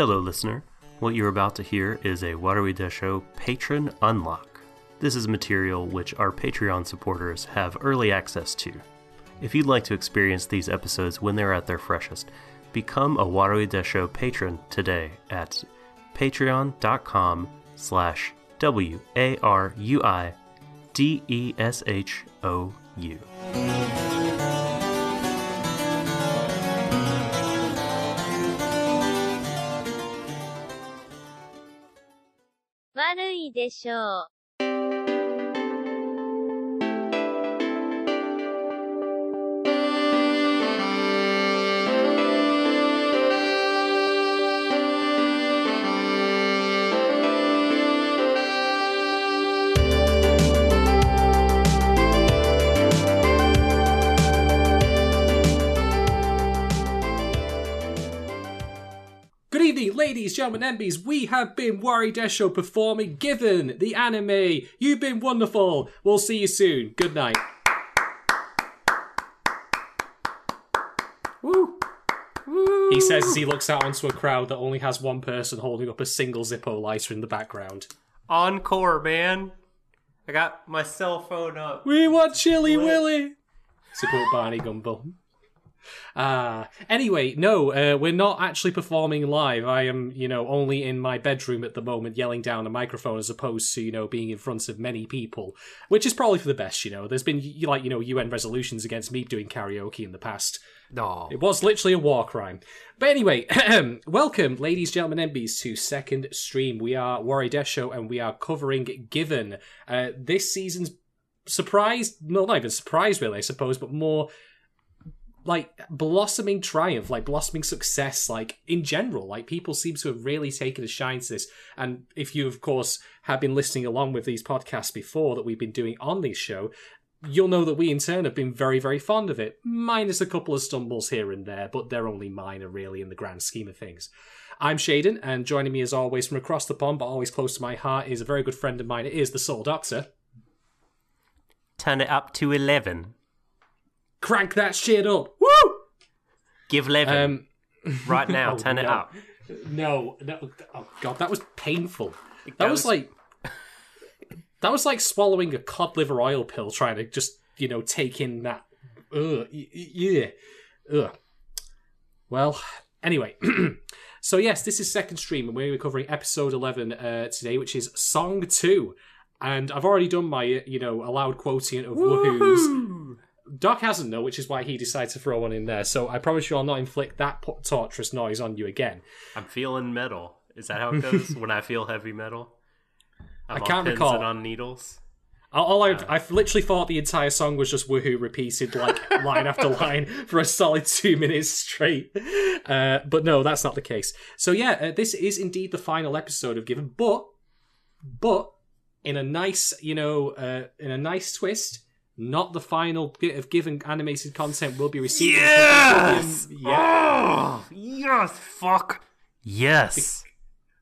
Hello, listener. What you're about to hear is a Waterway Show patron unlock. This is material which our Patreon supporters have early access to. If you'd like to experience these episodes when they're at their freshest, become a Waterway Show patron today at patreon.com slash W-A-R-U-I-D-E-S-H-O-U. "悪でしょう」ladies, gentlemen, MBs. We have been Worry Desho performing Given, the anime. You've been wonderful. We'll see you soon. Good night. Woo. He says as he looks out onto a crowd that only has one person holding up a single Zippo lighter in the background. Encore, man. I got my cell phone up. We want Chili Willy! Support Barney Gumble. Uh, anyway, no, uh, we're not actually performing live. I am, you know, only in my bedroom at the moment yelling down a microphone as opposed to, you know, being in front of many people, which is probably for the best, you know. There's been, like, you know, UN resolutions against me doing karaoke in the past. No. It was literally a war crime. But anyway, welcome, ladies, gentlemen, MBs, to second stream. We are Warrior Death Show and we are covering Given. Uh, this season's surprise, no, not even surprise, really, I suppose, but more like blossoming triumph, like blossoming success, like in general. Like people seem to have really taken a shine to this. And if you, of course, have been listening along with these podcasts before that we've been doing on this show, you'll know that we in turn have been very, very fond of it, minus a couple of stumbles here and there, but they're only minor, really, in the grand scheme of things. I'm Shaden, and joining me as always from across the pond, but always close to my heart, is a very good friend of mine. It is the Soul Doctor. Turn it up to 11. Crank that shit up! Woo! Give 11. Um, right now, oh, turn it no. up. No, no, oh god, that was painful. That was like that was like swallowing a cod liver oil pill, trying to just you know take in that. Ugh, y- y- yeah, ugh. Well, anyway, so yes, this is second stream, and we're covering episode eleven uh, today, which is song two. And I've already done my, you know, allowed quotient of woohoos. Doc hasn't though, which is why he decided to throw one in there. So I promise you, I'll not inflict that po- torturous noise on you again. I'm feeling metal. Is that how it goes when I feel heavy metal? I'm I can't pins recall. and on needles. All all I, I've literally thought the entire song was just woohoo repeated like line after line for a solid two minutes straight. Uh, but no, that's not the case. So yeah, uh, this is indeed the final episode of Given, but but in a nice, you know, uh, in a nice twist. Not the final bit of Given animated content will be received. Yes! Yeah. Oh, yes! Fuck! Yes!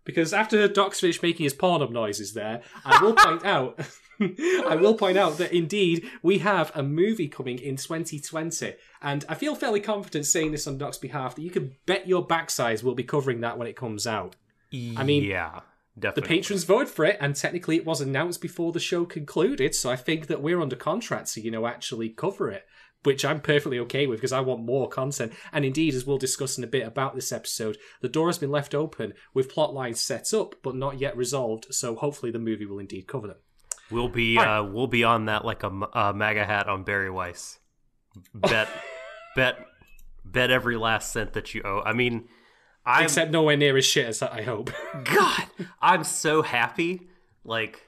because after Doc's finished making his porn up noises there, I will point out, I will point out that indeed we have a movie coming in 2020, and I feel fairly confident saying this on Doc's behalf that you can bet your backsides we'll be covering that when it comes out. I mean, yeah, The patrons voted for it, and technically it was announced before the show concluded, so I think that we're under contract to, you know, actually cover it. Which I'm perfectly okay with because I want more content. And indeed, as we'll discuss in a bit about this episode, the door has been left open with plot lines set up but not yet resolved, so hopefully the movie will indeed cover them. We'll be uh, we'll be on that like a MAGA hat on Bari Weiss. Bet, bet, bet every last cent that you owe. I mean, I'm Except nowhere near as shit as that, I hope. God, I'm so happy. Like,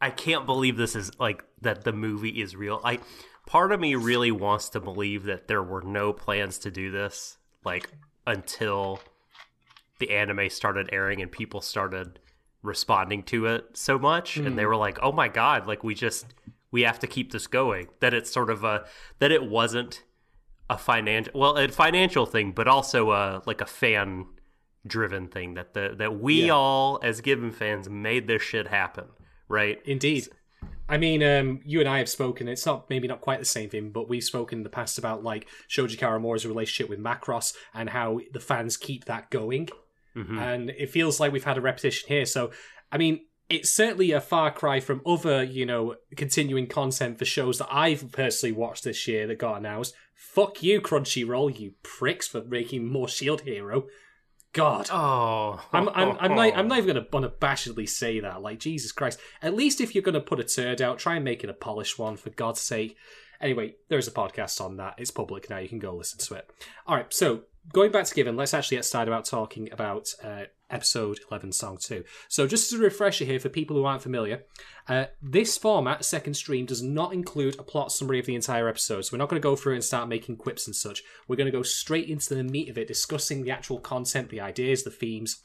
I can't believe this is like that. The movie is real. I part of me really wants to believe that there were no plans to do this, like until the anime started airing and people started responding to it so much, and they mm. were like, "Oh my god!" Like we just we have to keep this going. That it's sort of a that it wasn't a financial well a financial thing, but also a like a fan driven thing that the that we Yeah. all as Given fans made this shit happen, right? Indeed. I mean, um, you and I have spoken. It's not maybe not quite the same thing, but we've spoken in the past about like Shoji Kawamori's relationship with Macross and how the fans keep that going. Mhm. and it feels like we've had a repetition here. So, I mean, it's certainly a far cry from other, you know, continuing content for shows that I've personally watched this year that got announced. Fuck you, Crunchyroll, you pricks, for making more Shield Hero. God. Oh, I'm, I'm, I'm, not, I'm not even going to unabashedly say that. Like, Jesus Christ. At least if you're going to put a turd out, try and make it a polished one, for God's sake. Anyway, there's a podcast on that. It's public now. You can go listen to it. All right, so going back to Given, let's actually get started about talking about uh, episode 11, song 2. So, just as a refresher here for people who aren't familiar, uh, this format, second stream, does not include a plot summary of the entire episode. So, we're not going to go through and start making quips and such. We're going to go straight into the meat of it, discussing the actual content, the ideas, the themes,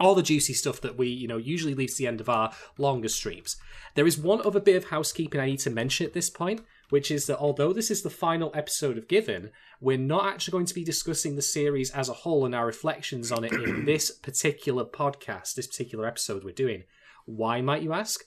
all the juicy stuff that we, you know, usually leave to the end of our longer streams. There is one other bit of housekeeping I need to mention at this point, which is that although this is the final episode of Given, we're not actually going to be discussing the series as a whole and our reflections on it in this particular podcast, this particular episode we're doing. Why, might you ask?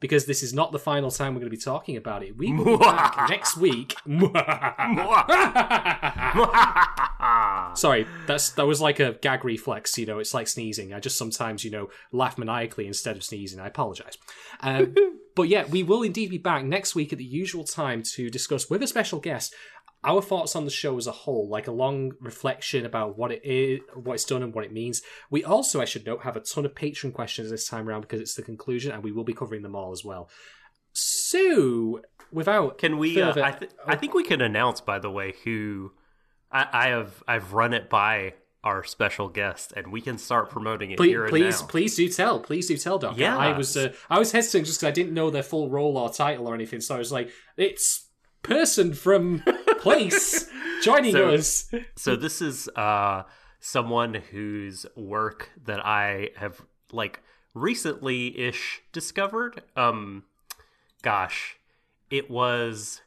Because this is not the final time we're going to be talking about it. We will be back next week. Sorry, that's that was like a gag reflex. You know, it's like sneezing. I just sometimes, you know, laugh maniacally instead of sneezing. I apologize. Um, but yeah, we will indeed be back next week at the usual time to discuss with a special guest our thoughts on the show as a whole, like a long reflection about what it is, what it's done, and what it means. We also, I should note, have a ton of patron questions this time around because it's the conclusion, and we will be covering them all as well. So, without Can we? Uh, I, th- I think we can announce, by the way, who I, I have. I've run it by our special guest, and we can start promoting it Please, here and please, now. please do tell. Please do tell, Doc. Yeah. I was, uh, I was hesitant just because I didn't know their full role or title or anything. So I was like, it's person from place joining So- us. So this is uh, someone whose work that I have like recently-ish discovered. Um, gosh, it was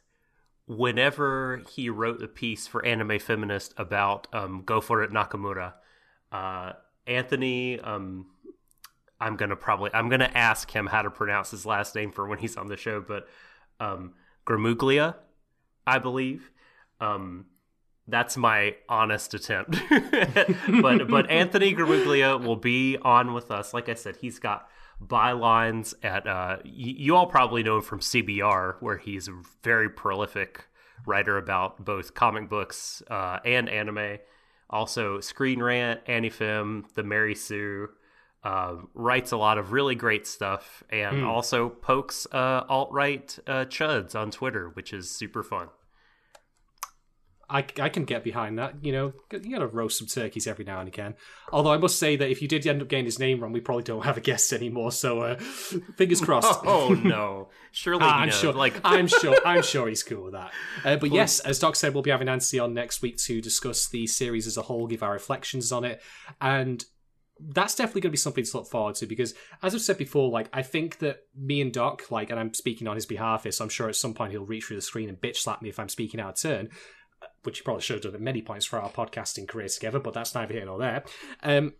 whenever he wrote a piece for Anime Feminist about um, "Go for It Nakamura." Uh, Anthony, um, I'm gonna probably I'm gonna ask him how to pronounce his last name for when he's on the show, but um, Gramuglia, I believe. Um, that's my honest attempt. but but Anthony Gramuglia will be on with us. Like I said, he's got bylines at uh y- you all probably know him from CBR where he's a very prolific writer about both comic books uh, and anime. Also Screen Rant, Anifem, The Mary Sue. Uh, writes a lot of really great stuff and also pokes uh, alt right uh, chuds on Twitter, which is super fun. I, I can get behind that. You know, you gotta roast some turkeys every now and again. Although I must say that if you did end up getting his name wrong, we probably don't have a guest anymore. So uh, fingers crossed. Oh no! Surely I'm knows. sure. Like I'm sure. I'm sure he's cool with that. Uh, but yes, as Doc said, we'll be having Nancy on next week to discuss the series as a whole, give our reflections on it, and that's definitely going to be something to look forward to because, as I've said before, like I think that me and Doc, like, and I'm speaking on his behalf here, so I'm sure at some point he'll reach through the screen and bitch slap me if I'm speaking out of turn. Which he probably should have done at many points for our podcasting career together, but that's neither here nor there. Um,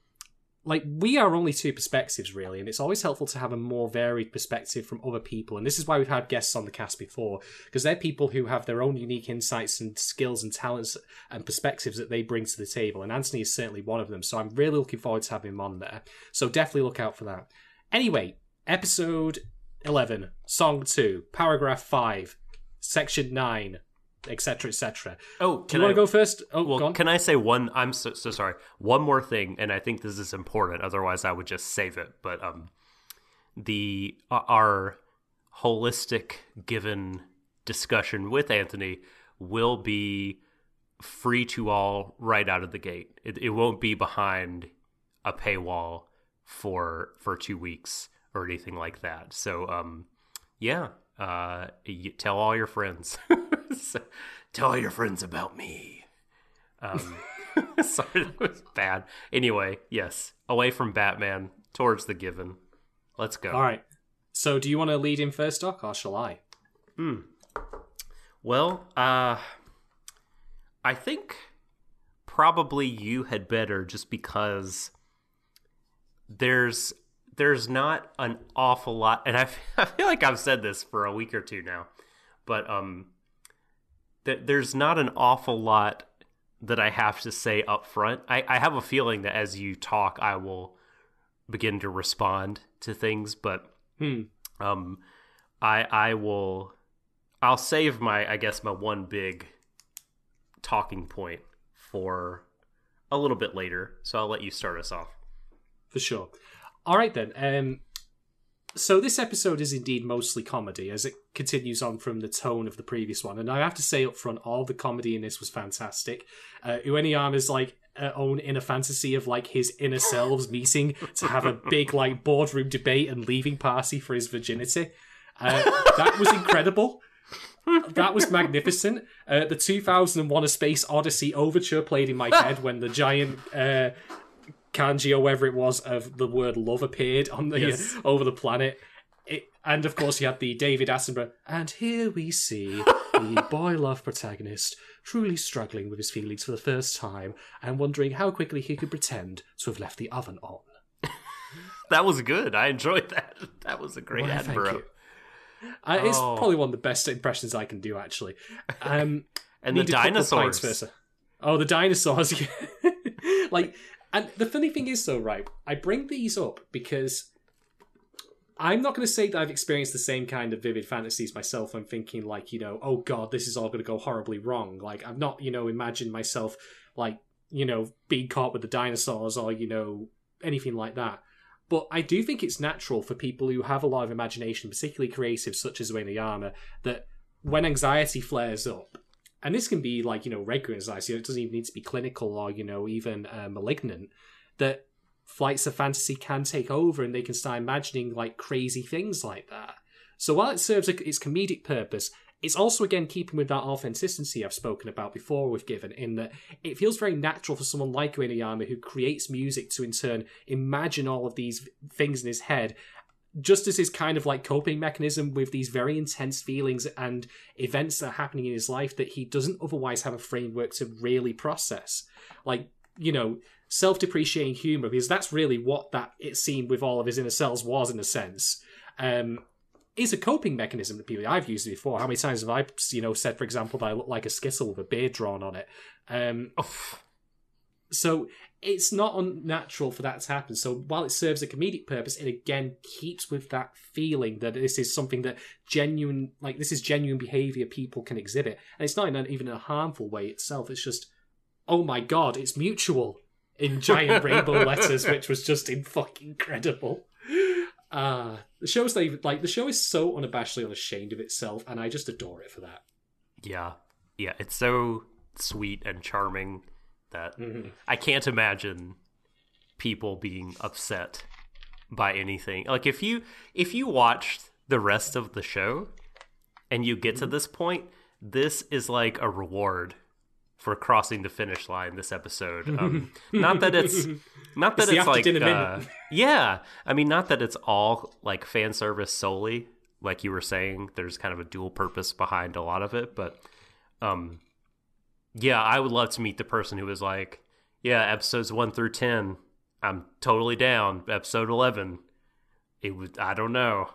like we are only two perspectives really and it's always helpful to have a more varied perspective from other people and this is why we've had guests on the cast before because they're people who have their own unique insights and skills and talents and perspectives that they bring to the table and anthony is certainly one of them so i'm really looking forward to having him on there so definitely look out for that anyway episode 11 song 2 paragraph 5 section 9 etc etc oh, do can you want I to go first oh Well, go can I say one? I'm so, so sorry. One more thing, and I think this is important. Otherwise, I would just save it. But um, the uh, our holistic given discussion with Anthony will be free to all right out of the gate. It, it won't be behind a paywall for for two weeks or anything like that. So um, yeah, uh, tell all your friends. So, tell all your friends about me. Um, sorry, that was bad. Anyway, yes, away from Batman towards the Given. Let's go. all right so do you want to lead in first doc or shall i Hmm. Well, uh, I think probably you had better just because there's there's not an awful lot, and I, f- I feel like I've said this for a week or two now, but um, th- there's not an awful lot that I have to say up front. I, I have a feeling that as you talk, I will begin to respond to things, but Hmm. um, I I will I'll save my I guess my one big talking point for a little bit later. So I'll let you start us off. for sure. All right then. Um, so this episode is indeed mostly comedy, as it continues on from the tone of the previous one. And I have to say up front, all the comedy in this was fantastic. Uh, Ueniyama's like uh, own inner fantasy of like his inner selves meeting to have a big like boardroom debate and leaving party for his virginity. Uh, that was incredible. That was magnificent. Uh, the 2001: A Space Odyssey overture played in my head when the giant uh, kanji or whatever it was of the word love appeared on the Yes. over the planet. It, and of course, you had the David Attenborough. And here we see the boy love protagonist truly struggling with his feelings for the first time and wondering how quickly he could pretend to have left the oven on. That was good. I enjoyed that. That was a great Well, ad, thank bro. you. Uh, It's Oh. probably one of the best impressions I can do, actually. Um, And the need a couple of dinosaurs. Oh, the dinosaurs. like, and the funny thing is, though, right? I bring these up because I'm not going to say that I've experienced the same kind of vivid fantasies myself. I'm thinking, like, you know, oh god, this is all going to go horribly wrong. Like, I've not, you know, imagined myself, like, you know, being caught with the dinosaurs or, you know, anything like that. But I do think it's natural for people who have a lot of imagination, particularly creatives such as Ueniyama, that when anxiety flares up, and this can be like you know regular anxiety, it doesn't even need to be clinical or you know even uh, malignant, that flights of fantasy can take over and they can start imagining like crazy things like that. So while it serves its comedic purpose, it's also again keeping with that authenticity I've spoken about before with Given, in that it feels very natural for someone like Ueniyama who creates music to in turn imagine all of these things in his head just as his kind of like coping mechanism with these very intense feelings and events that are happening in his life that he doesn't otherwise have a framework to really process. Like, you know, self depreciating humor, because that's really what that it seemed with all of his inner cells was in a sense. Um, is a coping mechanism that people I've used it before. How many times have I, you know, said, for example, that I look like a skittle with a beard drawn on it? Um, so it's not unnatural for that to happen. So while it serves a comedic purpose, it again keeps with that feeling that this is something that genuine, like this is genuine behavior people can exhibit, and it's not in an, even in a harmful way itself. It's just, oh my god, it's mutual in giant rainbow letters, which was just in fucking incredible. Ah, the show's not even like the show is so unabashedly unashamed of itself, and I just adore it for that. Yeah. Yeah. It's so sweet and charming that Mhm. I can't imagine people being upset by anything. Like if you if you watched the rest of the show and you get to this point, this is like a reward for crossing the finish line this episode. Um, not that it's not that It's it's, like uh, yeah. I mean not that it's all like fan service solely, like you were saying. There's kind of a dual purpose behind a lot of it, but um yeah, I would love to meet the person who was like, yeah, episodes one through ten, I'm totally down. Episode eleven, it was I don't know,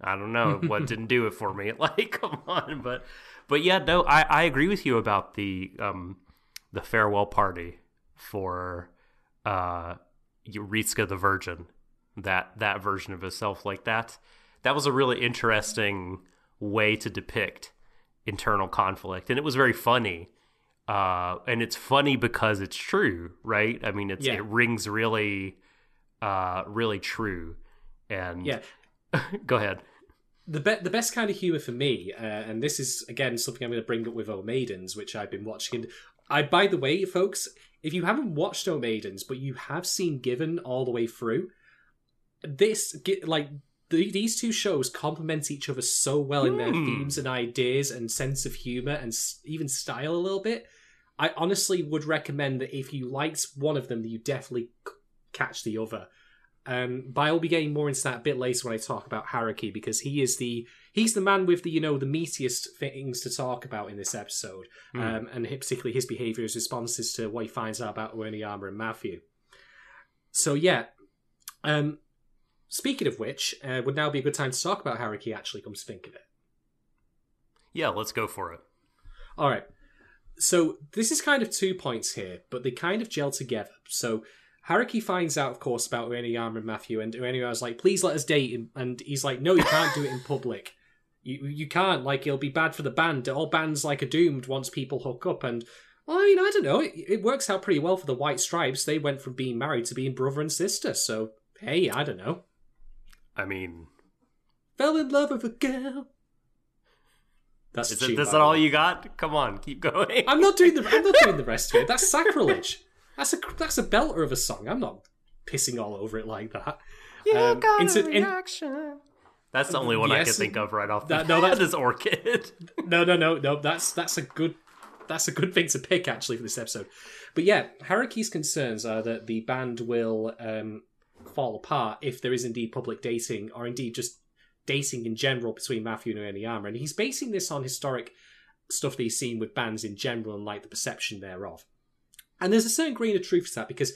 I don't know what didn't do it for me. Like, come on, but but yeah, no, I I agree with you about the um the farewell party for uh Yuritsuka the Virgin, that that version of himself like that. That was a really interesting way to depict internal conflict, and it was very funny uh and it's funny because it's true right i mean it's Yeah. it rings really uh really true and Yeah, go ahead the be- the best kind of humor for me, uh, and this is again something I'm going to bring up with O Maidens, which I've been watching. And I, by the way, folks, if you haven't watched O Maidens, but you have seen Given all the way through, this like the, these two shows complement each other so well in their Hmm. themes and ideas and sense of humor and s- even style a little bit. I honestly would recommend that if you liked one of them, that you definitely catch the other. Um, but I'll be getting more into that a bit later when I talk about Haruki because he is the he's the man with the you know the meatiest things to talk about in this episode, Hmm. um, and particularly his behaviour, his responses to what he finds out about Ueniyama and Matthew. So yeah, um, speaking of which, uh, would now be a good time to talk about Haruki. Actually, comes to think of it. yeah let's go for it All right. So this is kind of two points here, but they kind of gel together. So Haruki finds out, of course, about Ueniyama and Matthew, and Ueniyama's like, please let us date. And- And he's like, no, you can't do it in public. You you can't. Like, it'll be bad for the band. All bands, like, are doomed once people hook up. And, well, I mean, I don't know. It, it works out pretty well for the White Stripes. They went from being married to being brother and sister. So, hey, I don't know. I mean, Fell in love with a girl. That's is a it, tune, this by that all you got? Come on, keep going. I'm not doing the. I'm not doing the rest of it. That's sacrilege. That's a that's a belter of a song. I'm not pissing all over it like that. You Um, into- in- That's the only one I can think of right off the That- no, that's- orchid. no, no, no, no. That's that's a good that's a good thing to pick actually for this episode. But yeah, Haruki's concerns are that the band will um, fall apart if there is indeed public dating, or indeed just dating in general between Matthew and Oniyama. And he's basing this on historic stuff that he's seen with bands in general and like the perception thereof. And there's a certain grain of truth to that because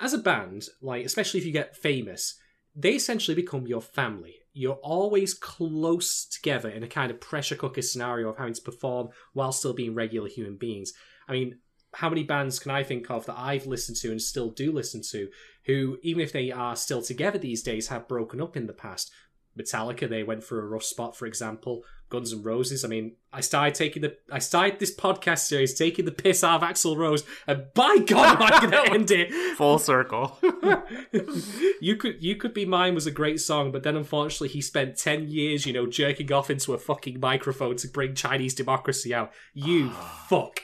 as a band, like especially if you get famous, they essentially become your family. You're always close together in a kind of pressure cooker scenario of having to perform while still being regular human beings. I mean, how many bands can I think of that I've listened to and still do listen to who, even if they are still together these days, have broken up in the past? Metallica, they went through a rough spot, for example. Guns and Roses. I mean, I started taking the I started this podcast series taking the piss out of Axl Rose, and by God, am I going to end it? Full circle. you could you could be mine was a great song, but then unfortunately he spent ten years, you know, jerking off into a fucking microphone to bring Chinese democracy out. You fuck.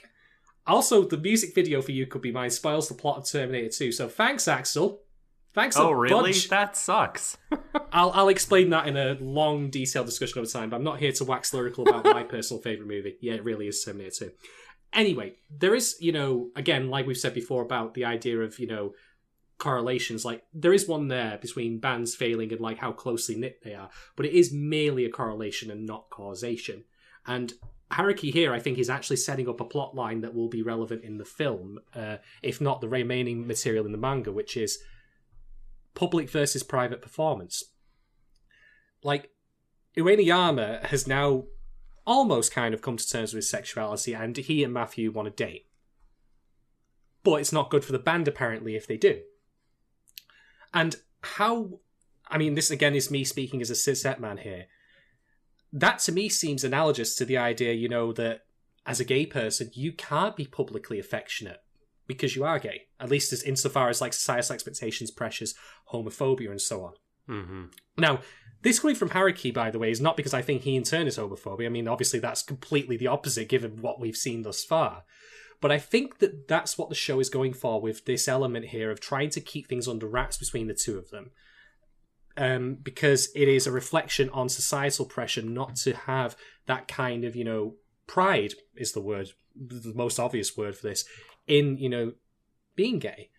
Also, the music video for "You Could Be Mine" spoils the plot of Terminator 2. So thanks, Axl. Thanks. oh, a really? bunch. That sucks. I'll I'll explain that in a long, detailed discussion over time. But I'm not here to wax lyrical about my personal favorite movie. Yeah, it really is Terminator 2. Anyway, there is, you know, again, like we've said before about the idea of, you know, correlations. Like there is one there between bands failing and like how closely knit they are, but it is merely a correlation and not causation. And Haruki here, I think, is actually setting up a plot line that will be relevant in the film, uh, if not the remaining material in the manga, which is public versus private performance. Like, Ueniyama has now almost kind of come to terms with his sexuality, and he and Matthew want to date. But it's not good for the band, apparently, if they do. And how. I mean, this again is me speaking as a cishet man here. That to me seems analogous to the idea, you know, that as a gay person, you can't be publicly affectionate because you are gay, at least as insofar as like societal expectations, pressures, homophobia, and so on. hmm Now, this coming from Haruki, by the way, is not because I think he in turn is homophobic. I mean, obviously that's completely the opposite given what we've seen thus far. But I think that that's what the show is going for with this element here of trying to keep things under wraps between the two of them. Um, because it is a reflection on societal pressure not to have that kind of, you know, pride is the word, the most obvious word for this, in, you know, being gay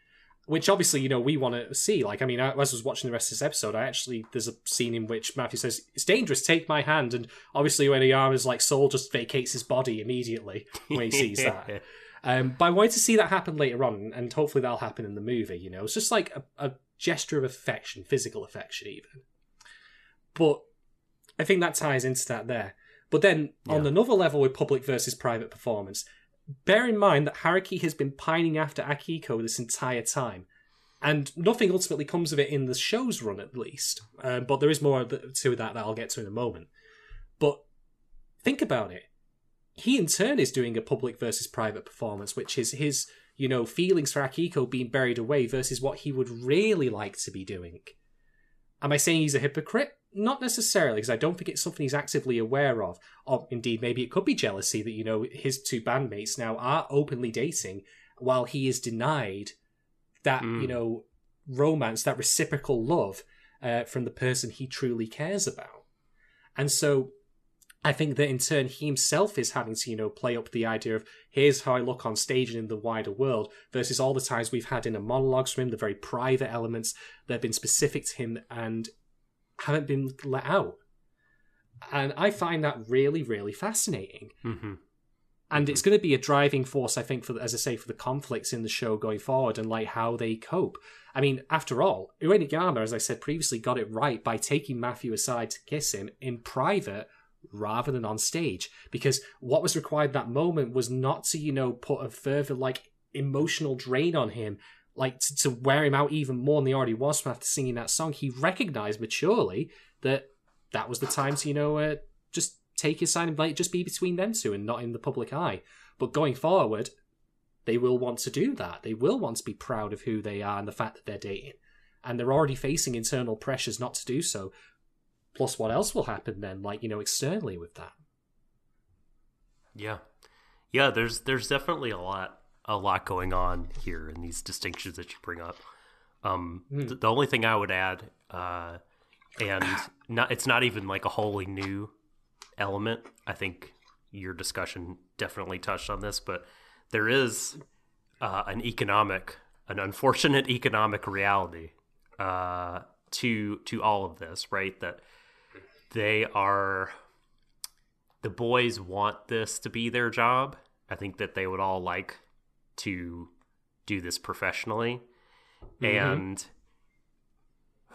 which obviously you know we want to see. Like, I mean, as I was watching the rest of this episode, I actually there's a scene in which Matthew says, "It's dangerous. Take my hand," and obviously when Oyama's like soul just vacates his body immediately when he sees that. Um, but I wanted to see that happen later on, and hopefully that'll happen in the movie. You know, it's just like a, a gesture of affection, physical affection, even. But I think that ties into that there. But then on another level with public versus private performance, bear in mind that Haruki has been pining after Akiko this entire time. And nothing ultimately comes of it in the show's run, at least. Uh, but there is more to that that I'll get to in a moment. But think about it. He, in turn, is doing a public versus private performance, which is his, you know, feelings for Akiko being buried away versus what he would really like to be doing. Am I saying he's a hypocrite? Not necessarily, because I don't think it's something he's actively aware of. Or indeed, maybe it could be jealousy that, you know, his two bandmates now are openly dating while he is denied that, Mm. you know, romance, that reciprocal love uh, from the person he truly cares about. And so I think that in turn he himself is having to, you know, play up the idea of here's how I look on stage and in the wider world versus all the times we've had in a monologues from him, the very private elements that have been specific to him and haven't been let out. And I find that really, really fascinating. hmm And it's going to be a driving force, I think, for as I say, for the conflicts in the show going forward and like how they cope. I mean, after all, Ueniyama, as I said previously, got it right by taking Matthew aside to kiss him in private rather than on stage. Because what was required that moment was not to, you know, put a further like emotional drain on him, like to, to wear him out even more than he already was from after singing that song. He recognized maturely that that was the time to, you know, uh, just take his sign and like just be between them two and not in the public eye. But going forward, they will want to do that. They will want to be proud of who they are and the fact that they're dating. And they're already facing internal pressures not to do so. Plus, what else will happen then, like, you know, externally with that? Yeah. Yeah, there's there's definitely a lot a lot going on here in these distinctions that you bring up. Um, Hmm. th- the only thing I would add, uh, and not it's not even like a wholly new element. I think your discussion definitely touched on this, but there is uh, an economic, an unfortunate economic reality uh, to to all of this, right? That they are the boys want this to be their job. I think that they would all like to do this professionally. And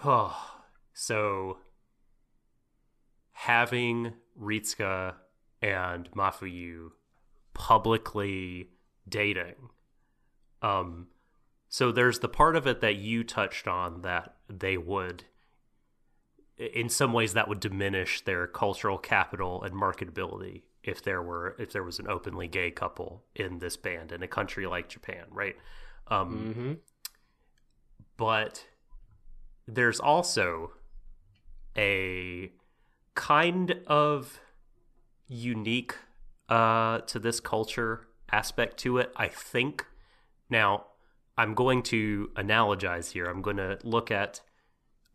oh, so having Ritsuka and Mafuyu publicly dating. Um so there's the part of it that you touched on that they would in some ways that would diminish their cultural capital and marketability if there were if there was an openly gay couple in this band in a country like Japan, right? Um, Mm-hmm. But there's also a kind of unique uh, to this culture aspect to it, I think. Now, I'm going to analogize here. I'm going to look at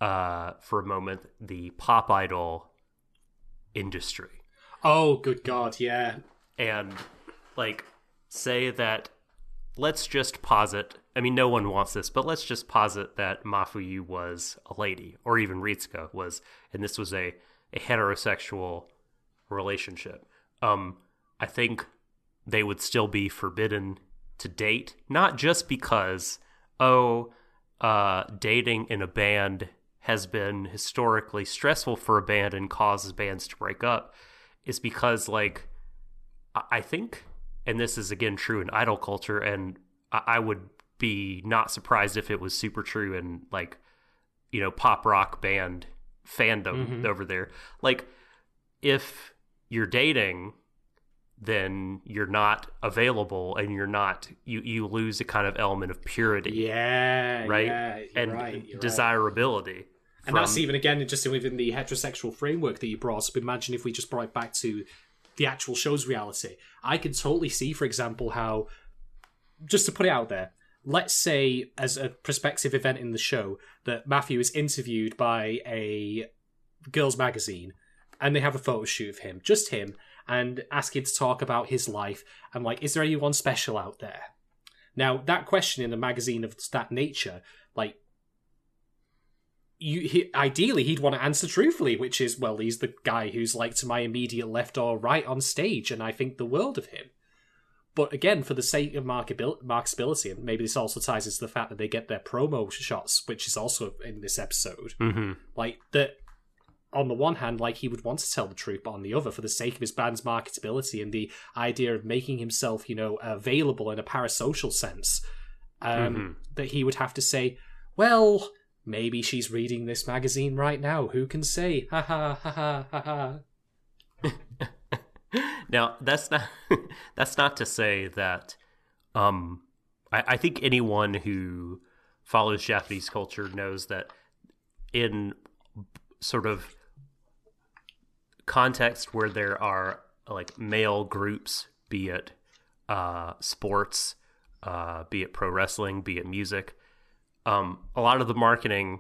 uh, for a moment the pop idol industry Oh, good God, yeah. and like say that let's just posit I mean no one wants this, but let's just posit that Mafuyu was a lady, or even Ritsuka was and this was a, a heterosexual relationship. Um I think they would still be forbidden to date, not just because oh uh dating in a band has been historically stressful for a band and causes bands to break up is because like I- think, and this is again true in idol culture, and I, would be not surprised if it was super true in like you know pop rock band fandom Mhm. over there. Like if you're dating, then you're not available, and you're not you you lose a kind of element of purity, Yeah, right, yeah, and right, you're right. And that's even again just within the heterosexual framework that you brought up. Imagine if we just brought it back to the actual show's reality. I can totally see, for example, how just to put it out there, let's say as a prospective event in the show that Matthew is interviewed by a girls' magazine and they have a photo shoot of him, just him, and ask him to talk about his life and like, is there anyone special out there? Now, that question in a magazine of that nature, like you he, ideally he'd want to answer truthfully, which is well, he's the guy who's like to my immediate left or right on stage, and I think the world of him. But again, for the sake of markabil- marketability, and maybe this also ties into the fact that they get their promo shots, which is also in this episode. Mhm. Like that, on the one hand, like he would want to tell the truth, but on the other, for the sake of his band's marketability and the idea of making himself, you know, available in a parasocial sense, um, Mhm. that he would have to say, well, maybe she's reading this magazine right now. Who can say? Ha ha ha ha ha ha. now that's not that's not to say that um I, I think anyone who follows Japanese culture knows that in sort of context where there are like male groups, be it uh, sports, uh, be it pro wrestling, be it music, um, a lot of the marketing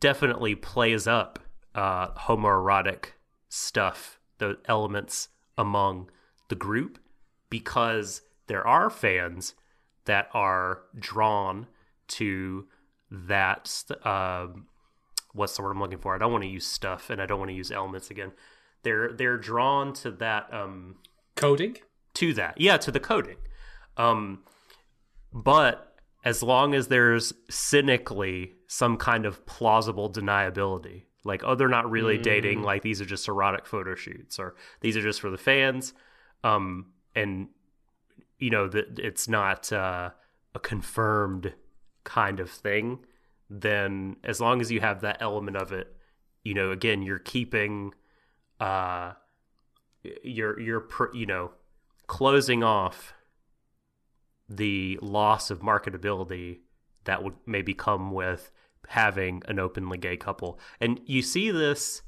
definitely plays up uh, homoerotic stuff, the elements among the group, because there are fans that are drawn to that. um what's the word I'm looking for? I don't want to use stuff, and I don't want to use elements again. They're they're drawn to that. Um, Coding? to that yeah to the coding um but as long as there's cynically some kind of plausible deniability. Like, oh, they're not really dating. Like, these are just erotic photo shoots, or these are just for the fans. Um, and you know that it's not uh, a confirmed kind of thing. Then, as long as you have that element of it, you know, again, you're keeping, uh, you're you're pr- you know, closing off the loss of marketability that would maybe come with having an openly gay couple. And you see this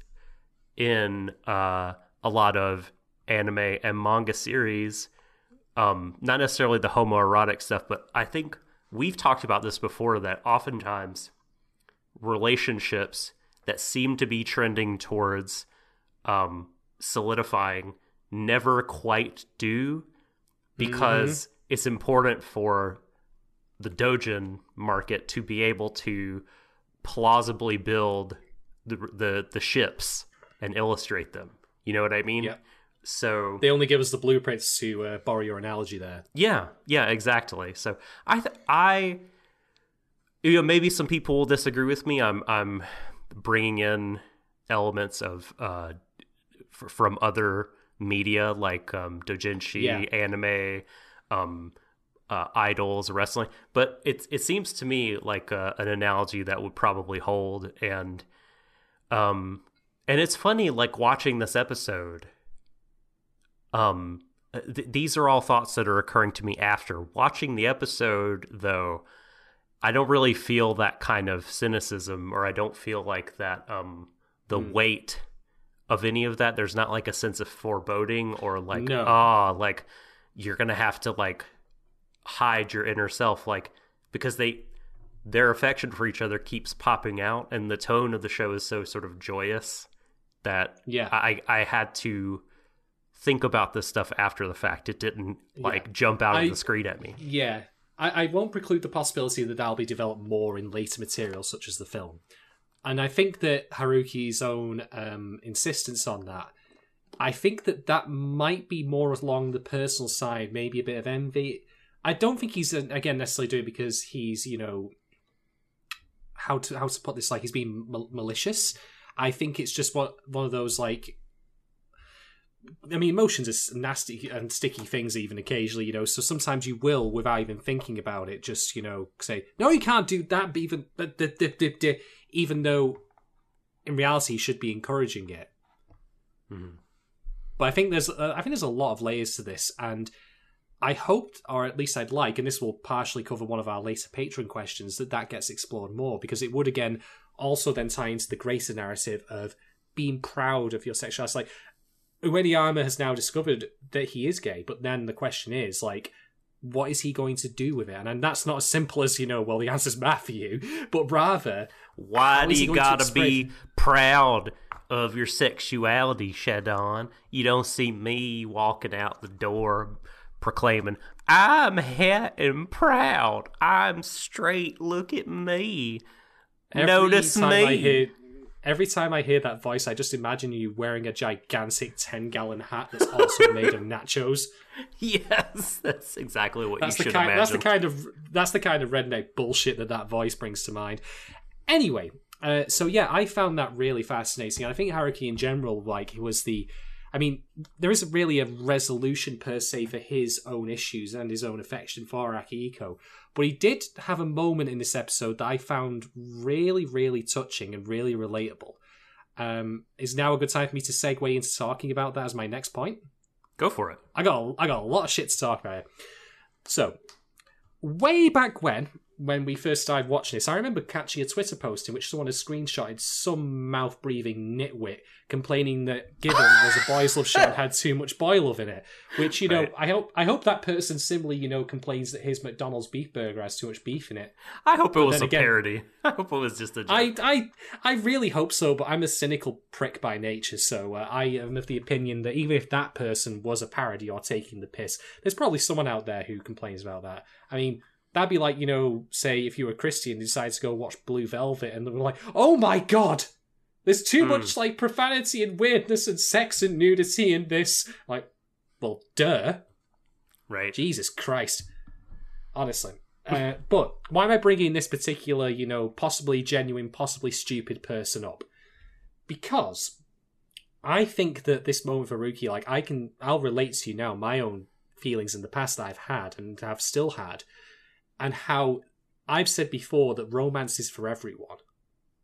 in uh, a lot of anime and manga series. Um, not necessarily the homoerotic stuff, but I think we've talked about this before that oftentimes relationships that seem to be trending towards um, solidifying never quite do because it's important for the dojin market to be able to plausibly build the the, the ships and illustrate them. You know what I mean? Yeah. So They only give us the blueprints to uh, borrow your analogy there. yeah, yeah, exactly. So I th- I you know maybe some people will disagree with me. I'm I'm bringing in elements of uh f- from other media like um dojinshi, Yeah. anime, um uh, idols, wrestling, but it it seems to me like uh, an analogy that would probably hold and um and it's funny like watching this episode um th- these are all thoughts that are occurring to me after watching the episode though i don't really feel that kind of cynicism or i don't feel like that um the Hmm. weight of any of that there's not like a sense of foreboding or like No. ah like you're gonna have to like hide your inner self like because they their affection for each other keeps popping out and the tone of the show is so sort of joyous that Yeah. I I had to think about this stuff after the fact. It didn't like jump out I- of the screen at me. Yeah. I, I won't preclude the possibility that that'll be developed more in later material, such as the film. And I think that Haruki's own um, insistence on that, I think that that might be more along the personal side, maybe a bit of envy. I don't think he's, uh, again, necessarily doing it because he's, you know, how to how to put this, like he's being mal- malicious. I think it's just one, one of those, like, I mean, emotions are nasty and sticky things, even occasionally, you know. So sometimes you will, without even thinking about it, just you know, say, "No, you can't do that." But even, but d- d- even though, in reality, you should be encouraging it. Mhm. But I think there's, uh, I think there's a lot of layers to this, and I hoped, or at least I'd like, and this will partially cover one of our later patron questions, that that gets explored more because it would again also then tie into the greater narrative of being proud of your sexuality. Like Ueniyama has now discovered that he is gay, but then the question is like, what is he going to do with it? And, and that's not as simple as you know. Well, the answer's Matthew, but rather, Why do you gotta be proud of your sexuality, Shadon? You don't see me walking out the door proclaiming, I'm hot and proud. I'm straight. Look at me. every Notice me. Hear, every time I hear that voice, I just imagine you wearing a gigantic ten gallon hat that's also made of nachos. Yes, that's exactly what That's you should kind. imagine. That's the kind of that's the kind of redneck bullshit that that voice brings to mind. Anyway, uh, so yeah, I found that really fascinating. I think Haruki in general, like, was the. I mean, there isn't really a resolution per se for his own issues and his own affection for Akihiko, but he did have a moment in this episode that I found really, really touching and really relatable. Um, is now a good time for me to segue into talking about that as my next point? Go for it. I got a, I got a lot of shit to talk about. Here. So, way back when, when we first started watching this, I remember catching a Twitter post in which someone had screenshotted some mouth breathing nitwit complaining that Given was a boys' love show and had too much boy love in it. Which you know, Right. I hope I hope that person similarly, you know, complains that his McDonald's beef burger has too much beef in it. I hope it was a again- parody. I hope it was just a joke. I, I, I really hope so, but I'm a cynical prick by nature, so uh, I am of the opinion that even if that person was a parody or taking the piss, there's probably someone out there who complains about that. I mean, that'd be like, you know, say if you were a Christian and decided to go watch Blue Velvet and they were like, oh my god! There's too Hmm. much like profanity and weirdness and sex and nudity in this. Like, well, duh. right. Jesus Christ. Honestly. Uh, but why am I bringing this particular, you know, possibly genuine, possibly stupid person up? Because I think that this moment for Ruki, like I can, I'll relate to you now my own feelings in the past that I've had and have still had, and how I've said before that romance is for everyone.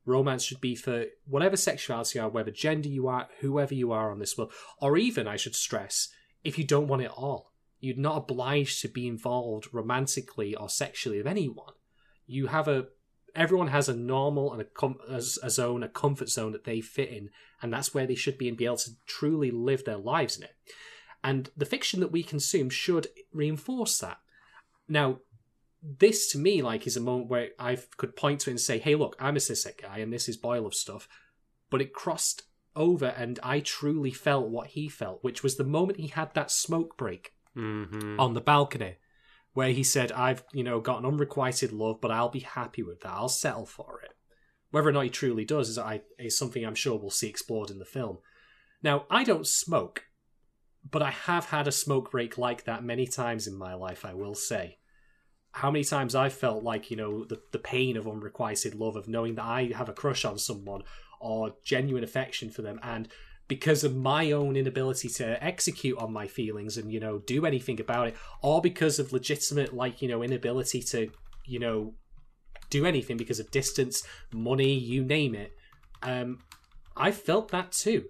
Romance should be for whatever sexuality you are, whatever gender you are, whoever you are on this world, or even, I should stress, if you don't want it all. You're not obliged to be involved romantically or sexually with anyone. You have a everyone has a normal and a, com- a, a zone, a comfort zone that they fit in, and that's where they should be and be able to truly live their lives in it. And the fiction that we consume should reinforce that. Now, this to me like is a moment where I could point to it and say, "Hey, look, I'm a cishet guy, and this is boys love stuff," but it crossed over, and I truly felt what he felt, which was the moment he had that smoke break Mm-hmm. on the balcony, where he said, "I've you know got an unrequited love, but I'll be happy with that. I'll settle for it." Whether or not he truly does is, I, is something I'm sure we'll see explored in the film. Now, I don't smoke, but I have had a smoke break like that many times in my life. I will say how many times I felt like, you know, the, the pain of unrequited love, of knowing that I have a crush on someone or genuine affection for them. And because of my own inability to execute on my feelings and, you know, do anything about it, or because of legitimate, like, you know, inability to, you know, do anything because of distance, money, you name it, um, I felt that too.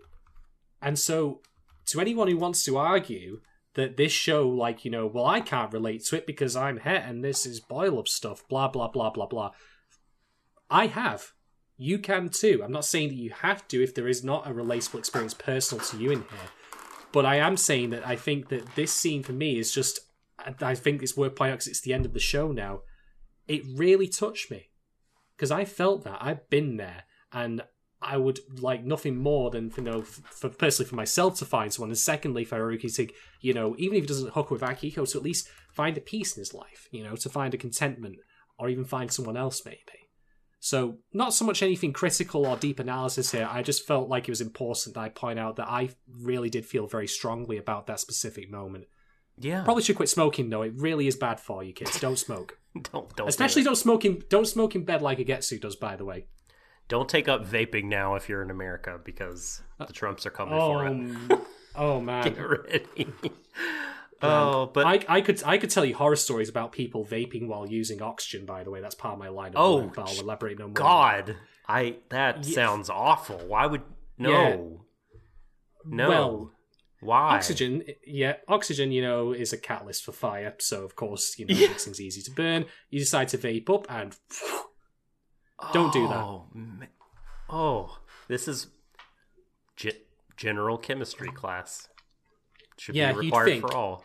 And so, to anyone who wants to argue that this show, like, you know, well, I can't relate to it because I'm het and this is boys love stuff, blah, blah, blah, blah, blah. I have. You can too. I'm not saying that you have to if there is not a relatable experience personal to you in here. But I am saying that I think that this scene for me is just, I think it's worth pointing out because it's the end of the show now. It really touched me because I felt that. I've been there. And I would like nothing more than you know, for personally for myself to find someone, and secondly for Haruki to, you know, even if he doesn't hook with Akihiko, to at least find a peace in his life, you know, to find a contentment, or even find someone else maybe. So not so much anything critical or deep analysis here. I just felt like it was important that I point out that I really did feel very strongly about that specific moment. Yeah. Probably should quit smoking though. It really is bad for you, kids. Don't smoke. don't don't Especially do don't smoke in don't smoke in bed like Ugetsu does. By the way. Don't take up vaping now if you're in America because the Trumps are coming for it. Um, oh man. Get ready. oh, but I, I could I could tell you horror stories about people vaping while using oxygen. By the way, that's part of my line of Oh, work. but I'll elaborate no more. God, I that Yeah. sounds awful. Why would no, Yeah. no? Well, Why? oxygen, yeah, oxygen, you know, is a catalyst for fire. So of course, you know, Yeah. makes things easy to burn. You decide to vape up, and Don't do that. Oh, oh, this is ge- general chemistry class. Should Yeah, be required for all.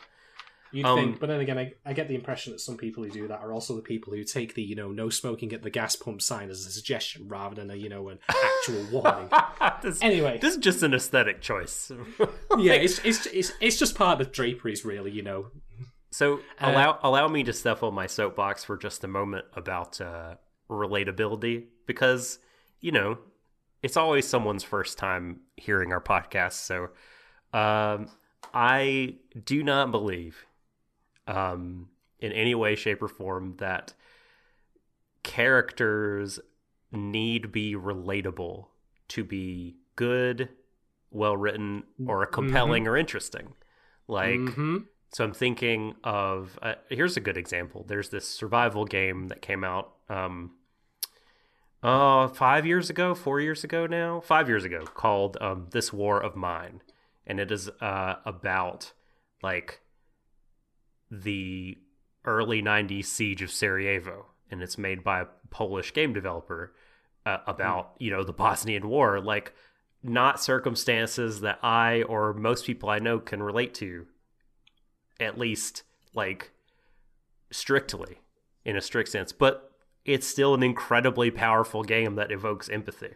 you'd Um, think. But then again, I, I get the impression that some people who do that are also the people who take the you know no smoking at the gas pump sign as a suggestion rather than a you know an actual warning. this, Anyway. this is just an aesthetic choice. yeah, it's, it's it's it's just part of the draperies, really. You know, So Uh, allow allow me to step on my soapbox for just a moment about uh, relatability because you know it's always someone's first time hearing our podcast. So um, I do not believe um, in any way, shape, or form that characters need be relatable to be good, well written, or compelling or interesting. Like. Mhm. So I'm thinking of uh, here's a good example. There's this survival game that came out um uh 5 years ago, 4 years ago now, 5 years ago called um This War of Mine. And it is uh about like the early 90s siege of Sarajevo. And it's made by a Polish game developer uh, about, you know, the Bosnian war. Like not circumstances that I or most people I know can relate to at least like strictly in a strict sense. But it's still an incredibly powerful game that evokes empathy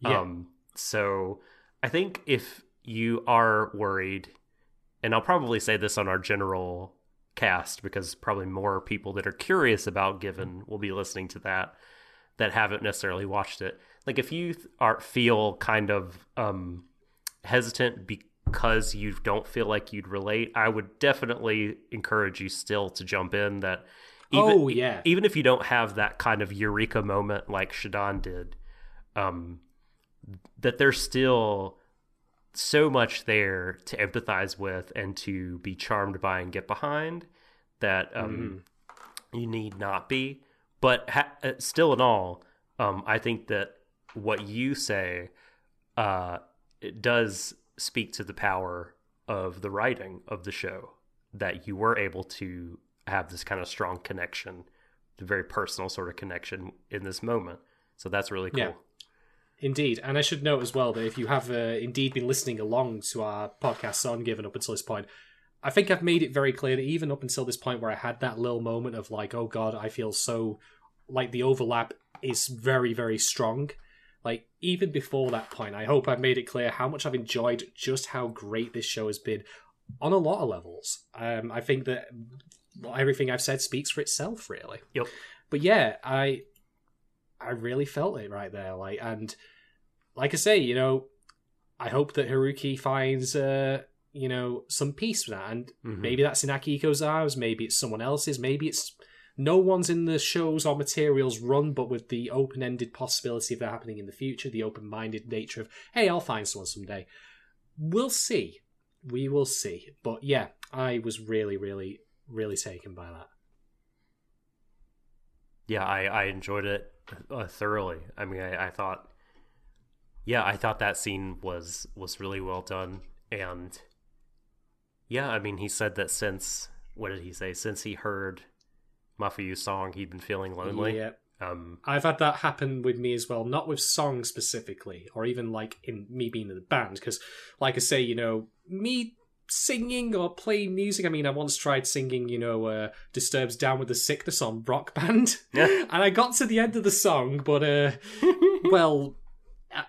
Yeah. um so i think if you are worried and i'll probably say this on our general cast because probably more people that are curious about given will be listening to that that haven't necessarily watched it like if you are feel kind of um hesitant because you don't feel like you'd relate, I would definitely encourage you still to jump in. That even, oh yeah, even if you don't have that kind of eureka moment like Shadon did, um, that there's still so much there to empathize with and to be charmed by and get behind that um, you need not be. But ha- uh, still, in all, um, I think that what you say uh, it does speak to the power of the writing of the show that you were able to have this kind of strong connection, the very personal sort of connection in this moment. So that's really cool. Yeah. Indeed, and I should note as well that if you have uh, indeed been listening along to our podcast on Given up until this point, I think I've made it very clear that even up until this point where I had that little moment of like, oh god, I feel so like the overlap is very, very strong. Like even before that point, I hope I've made it clear how much I've enjoyed just how great this show has been on a lot of levels. Um, I think that everything I've said speaks for itself, really. Yep. But yeah, I I really felt it right there. Like, and like I say, you know, I hope that Haruki finds, uh, you know, some peace with that. And Mhm. maybe that's in Akihiko's eyes, maybe it's someone else's, maybe it's no one's in the shows or materials run, but with the open ended possibility of that happening in the future, the open minded nature of, hey, I'll find someone someday. We'll see. We will see. But yeah, I was really, really, really taken by that. yeah, I, I enjoyed it uh, thoroughly. I mean, I, I thought, yeah, I thought that scene was was really well done, and yeah, I mean, he said that since what did he say? Since he heard Mafuyu's song, he'd been feeling lonely. Yeah. Um, I've had that happen with me as well, not with songs specifically, or even like in me being in the band. Because, like I say, you know, me singing or playing music. I mean, I once tried singing, you know, uh, Disturbed's Down with the Sickness on Rock Band, Yeah. and I got to the end of the song, but, uh, well. I-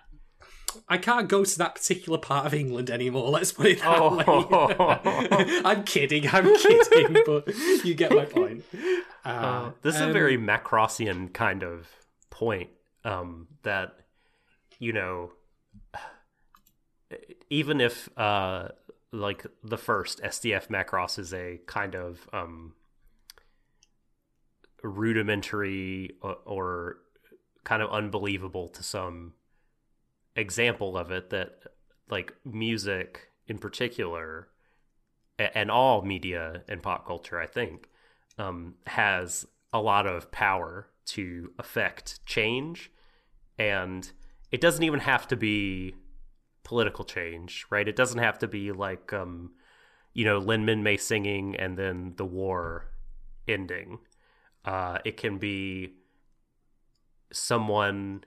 I can't go to that particular part of England anymore. Let's put it that Oh. way. I'm kidding. I'm kidding, but you get my point. Uh, Uh, this is a um, very Macrossian kind of point um, that, you know, even if uh, like the first SDF Macross is a kind of um, rudimentary or, or kind of unbelievable to some example of it that like music in particular and all media and pop culture i think um, has a lot of power to affect change. And it doesn't even have to be political change right? It doesn't have to be like um, you know Lynn Minmay singing and then the war ending. Uh, it can be someone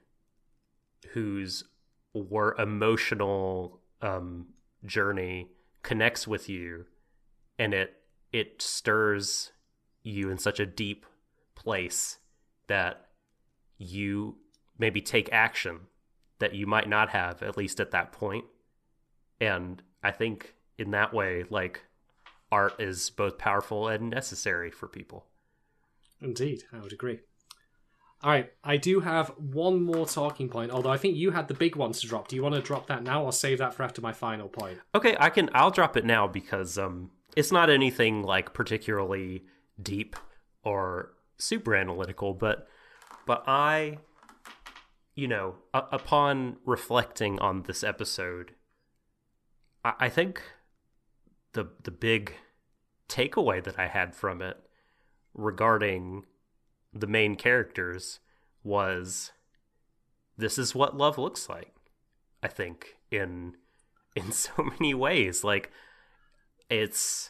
whose war emotional um, journey connects with you and it it stirs you in such a deep place that you maybe take action that you might not have at least at that point and i think in that way like art is both powerful and necessary for people Indeed, I would agree. All right, I do have one more talking point, although I think you had the big ones to drop. Do you want to drop that now or save that for after my final point? Okay, I can. I'll drop it now because um, it's not anything like particularly deep or super analytical, but but I, you know, upon reflecting on this episode, I, I think the the big takeaway that I had from it regarding the main characters was this is what love looks like. I think in in so many ways. Like it's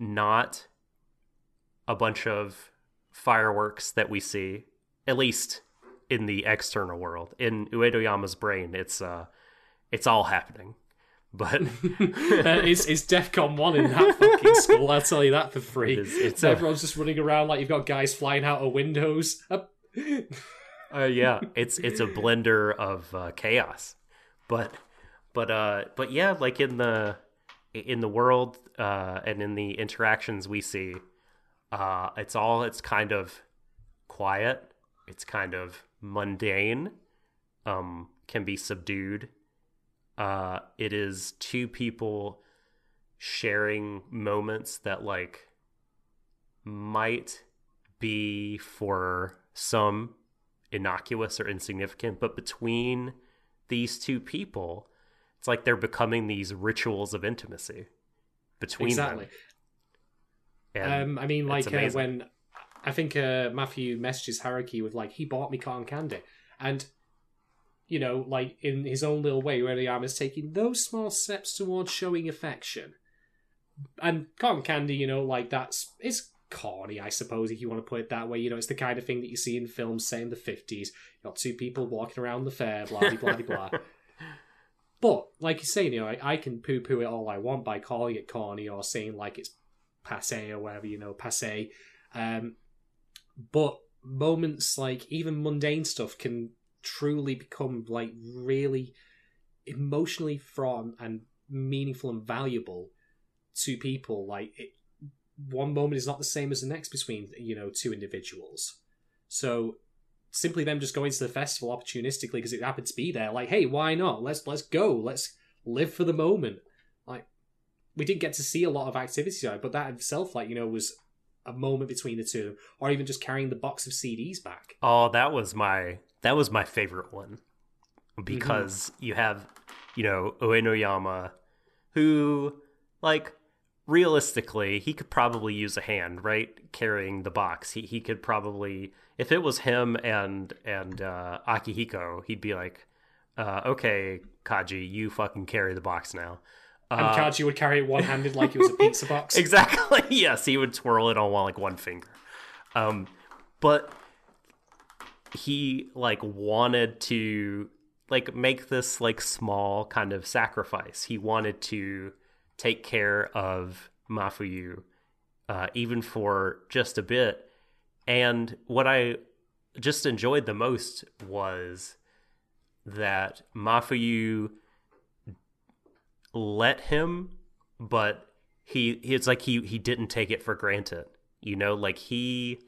not a bunch of fireworks that we see, at least in the external world. In Uenoyama's brain, it's uh it's all happening. But Uh, it's, it's DEFCON 1 in that fucking school, I'll tell you that for free. It is- it's so a- everyone's just running around like you've got guys flying out of windows. Uh, yeah, it's it's a blender of uh, chaos. But but uh but yeah, like in the in the world uh and in the interactions we see, uh it's all it's kind of quiet, it's kind of mundane, um can be subdued. Uh it is two people sharing moments that like might be for some innocuous or insignificant, but between these two people, it's like they're becoming these rituals of intimacy between exactly. them. Um, I mean, like uh, when I think uh, Mafuyu messages Haruki with like, he bought me cotton candy, and you know, like in his own little way, Uenoyama's taking those small steps towards showing affection. And cotton candy, you know, like that's it's corny, I suppose, if you want to put it that way. You know, it's the kind of thing that you see in films, say in the fifties. You got two people walking around the fair, blah blah blah blah. But like you say, you know, I, I can poo poo it all I want by calling it corny or saying like it's passe or whatever, you know, passe. Um, but moments like even mundane stuff can truly become like really emotionally fraught and meaningful and valuable to people. Like it, one moment is not the same as the next between you know two individuals. So simply them just going to the festival opportunistically because it happened to be there. Like, hey, why not? Let's let's go. Let's live for the moment. Like, we didn't get to see a lot of activities, but that itself, like you know, was a moment between the two, or even just carrying the box of CDs back. Oh, that was my that was my favorite one because Mm-hmm. you have you know Uenoyama, who like realistically he could probably use a hand right carrying the box. He he could probably if it was him and and uh, Akihiko, he'd be like, uh, okay, Kaji, you fucking carry the box now. And Uh, Kaji would carry it one handed like it was a pizza box. Exactly. yes, he would twirl it on one like one finger. Um, but he like wanted to like make this like small kind of sacrifice. He wanted to take care of Mafuyu, uh, even for just a bit. And what I just enjoyed the most was that Mafuyu let him, but he it's like he he didn't take it for granted. You know, like he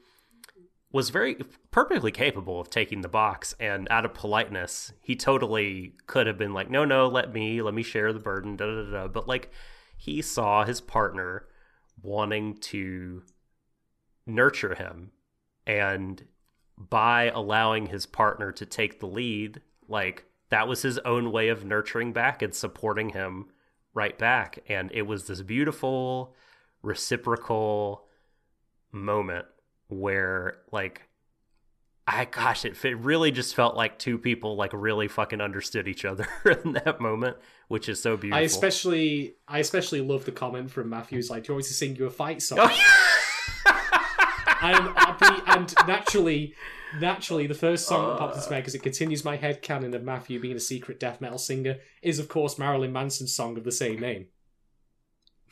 was very perfectly capable of taking the box and out of politeness he totally could have been like no no let me let me share the burden da da, da. but like he saw his partner wanting to nurture him and by allowing his partner to take the lead like that was his own way of nurturing back and supporting him right back and it was this beautiful reciprocal moment where like I gosh it, it really just felt like two people like really fucking understood each other in that moment which is so beautiful I especially, I especially love the comment from Mafuyu's like, "Do you me sing you a fight song?" oh, yeah. and, and naturally, naturally, the first song that pops into my head because it continues my head canon of Mafuyu being a secret death metal singer is, of course, Marilyn Manson's song of the same name.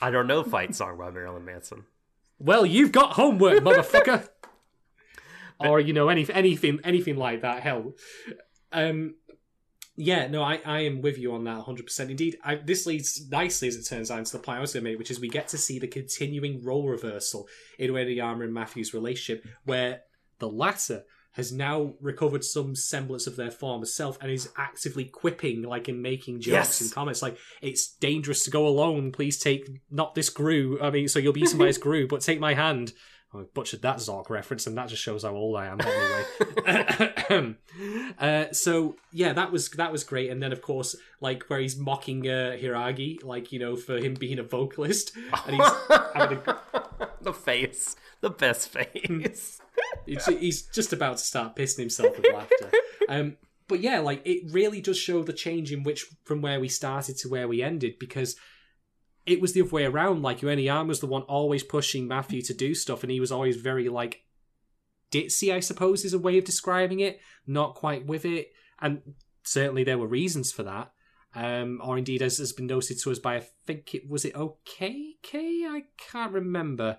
I don't know fight song by Marilyn Manson Well, you've got homework, motherfucker. or you know, any anything, anything like that. Hell, um, yeah, no, I, I am with you on that 100. percent Indeed, I, this leads nicely, as it turns out, into the point I was going to make, which is we get to see the continuing role reversal in Uenoyama and Mafuyu's relationship, where the latter has now recovered some semblance of their former self and is actively quipping, like in making jokes Yes. and comments, like it's dangerous to go alone. Please take not this grue. I mean, so you'll be eaten by this grue, but take my hand. I butchered that Zork reference, and that just shows how old I am. Anyway, uh, so yeah, that was that was great. And then of course, like where he's mocking uh, Hiragi, like you know, for him being a vocalist, and he's having a, the face the best face He's, he's just about to start pissing himself with laughter. Um, but yeah, like it really does show the change in which from where we started to where we ended because it was the other way around. Like Uenoyama was the one always pushing Mafuyu to do stuff, and he was always very like ditzy, I suppose, is a way of describing it. Not quite with it, and certainly there were reasons for that. Um, or indeed, as has been noted to us by I think it was it OKK, I can't remember.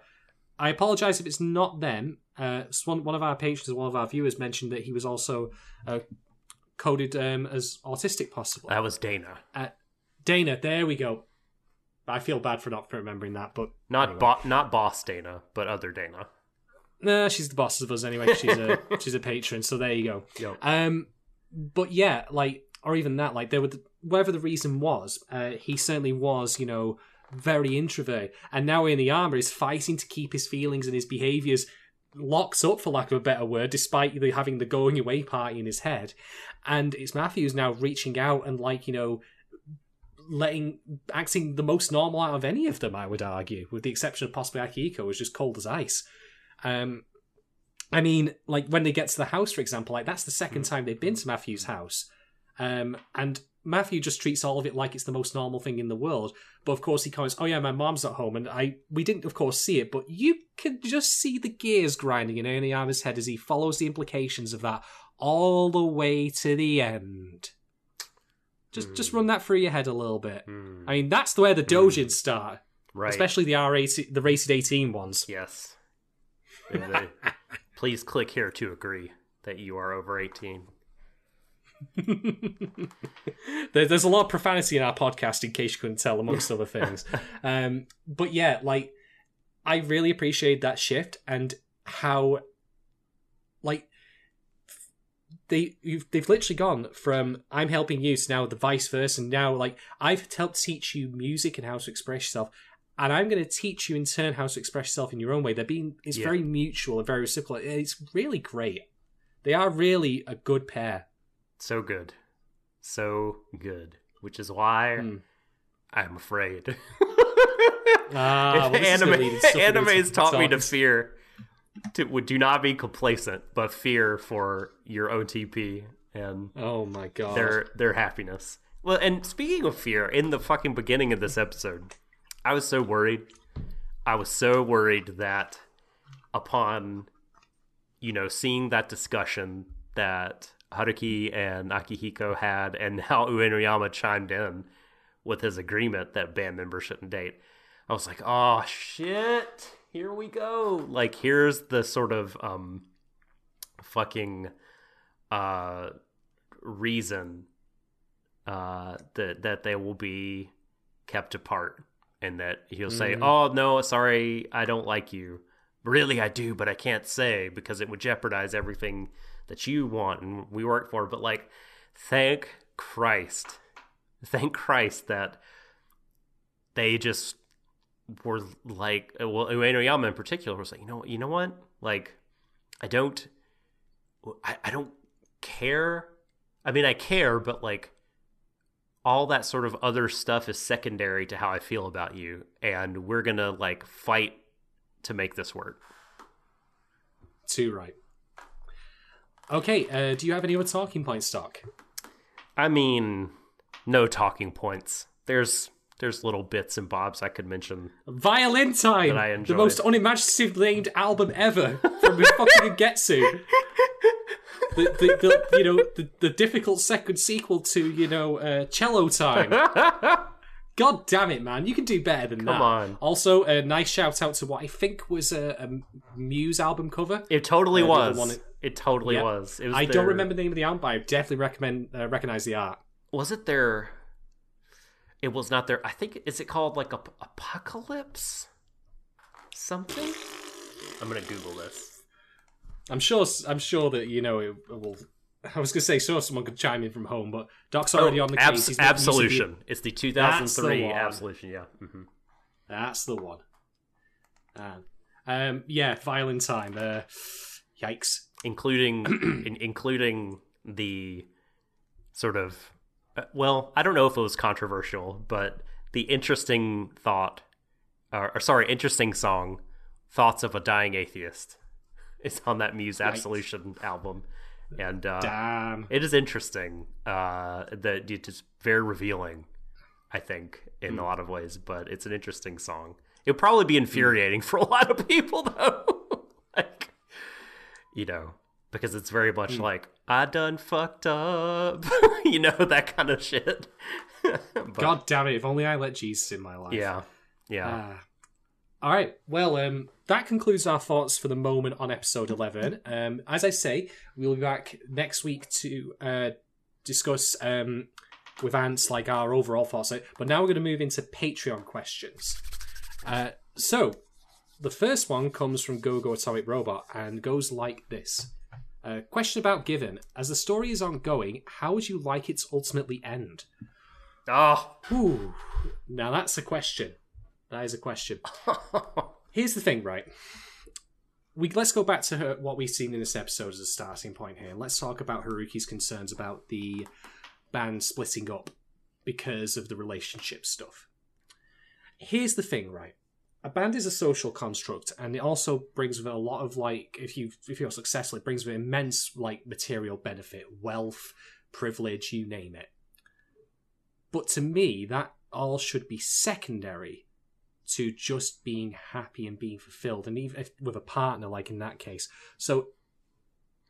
I apologize if it's not them. Uh, one one of our patrons, one of our viewers, mentioned that he was also uh, coded um, as autistic, possible. that was dana Dana, there we go. I feel bad for not remembering that, but not anyway. bo- not boss dana but other dana Nah, she's the boss of us anyway. She's a she's a patron, so there you go. Yo. Um, but yeah, like, or even that, like, there were the, whatever the reason was, uh, he certainly was, you know, very introvert, and now in the armor is fighting to keep his feelings and his behaviors locks up, for lack of a better word, despite having the going away party in his head. And it's Mafuyu's now reaching out and, like, you know, letting acting the most normal out of any of them, I would argue, with the exception of possibly Akihiko, who's just cold as ice. Um, I mean, like when they get to the house, for example, like that's the second time they've been to Mafuyu's house, um, and Mafuyu just treats all of it like it's the most normal thing in the world. But of course, he comments, "Oh yeah, my mom's at home," and I we didn't, of course, see it, but you can just see the gears grinding in Ernie Oniyama's head as he follows the implications of that all the way to the end. Just, just run that through your head a little bit. Hmm. I mean, that's where the dojins start, Right. especially the R eighty, the rated eighteen ones. Yes. Please click here to agree that you are over 18. There- There's a lot of profanity in our podcast, in case you couldn't tell, amongst other things. Um, but yeah, like I really appreciate that shift and how, like, they you've, they've literally gone from I'm helping you to now the vice versa. And now, like, I've helped teach you music and how to express yourself. And I'm going to teach you in turn how to express yourself in your own way. They're being it's Yeah. very mutual and very reciprocal. It's really great. They are really a good pair. So good. So good. Which is why Hmm. I'm afraid. Ah, well, anime, gonna lead into anime has taught me to fear. To, do not be complacent, but fear for your OTP and Oh my god. their their happiness. Well, and speaking of fear, in the fucking beginning of this episode, I was so worried. I was so worried that upon you know seeing that discussion that Haruki and Akihiko had and how Uenoyama chimed in with his agreement that band members shouldn't date. I was like, "Oh shit, here we go." Like here's the sort of um fucking uh reason uh that that they will be kept apart and that he'll say Mhm. oh no sorry i don't like you really i do but i can't say because it would jeopardize everything that you want and we work for but like thank christ thank christ that they just were like well Uenoyama in particular was like you know you know what like i don't I, I don't care. I mean, I care, but like all that sort of other stuff is secondary to how I feel about you, and we're gonna like fight to make this work. Too right. Okay, uh, do you have any other talking points, Doc? I mean, no talking points. There's there's little bits and bobs I could mention. Violin Time! That I the most unimaginative named album ever from fucking Getsu. The, the, the, you know, the, the difficult second sequel to, you know, uh, Cello Time. God damn it, man. You can do better than that. Come on. Also, a nice shout out to what I think was a, a Muse album cover. It totally Uh, was. One- it totally Yeah. was. It was. I their- don't remember the name of the album, but I definitely recommend uh, recognize the art. Was it their? It was not their. I think is it called like a apocalypse? Something. I'm gonna Google this. I'm sure. I'm sure that you know it will. I was going to say, sure, someone could chime in from home, but Doc's already on the case. Oh, Abs- He's not used to Absolution. It's the 2003 one. Absolution. Yeah. hmm That's the one. Um, um, yeah, violin time. Uh, yikes. Including, in, including the sort of, uh, well, I don't know if it was controversial, but the interesting thought, or, or sorry, interesting song, "Thoughts of a Dying Atheist," is on that Muse Absolution album, and uh, Damn. it is interesting. Uh, that it is very revealing, I think, in Hmm. a lot of ways. But it's an interesting song. It'll probably be infuriating for a lot of people, though. Know, because it's very much Hmm. like I done fucked up, you know, that kind of shit. But, God damn it! If only I let Jesus in my life. yeah, yeah. Ah. All right. Well, um, that concludes our thoughts for the moment on episode 11. Um, as I say, we'll be back next week to uh, discuss um, with Ants like our overall thoughts. But now we're going to move into Patreon questions. Uh, so, the first one comes from GoGo Atomic Robot and goes like this. Uh, question about Given. As the story is ongoing, how would you like it to ultimately end? Oh, now that's a question. That is a question. Here's the thing, right? we let's go back to her, what we've seen in this episode as a starting point here. Let's talk about Haruki's concerns about the band splitting up because of the relationship stuff. Here's the thing, right? A band is a social construct, and it also brings with it a lot of like, if you if you're successful, it brings with it immense like material benefit, wealth, privilege, you name it. But to me, that all should be secondary to just being happy and being fulfilled, and even if, with a partner, like in that case. So,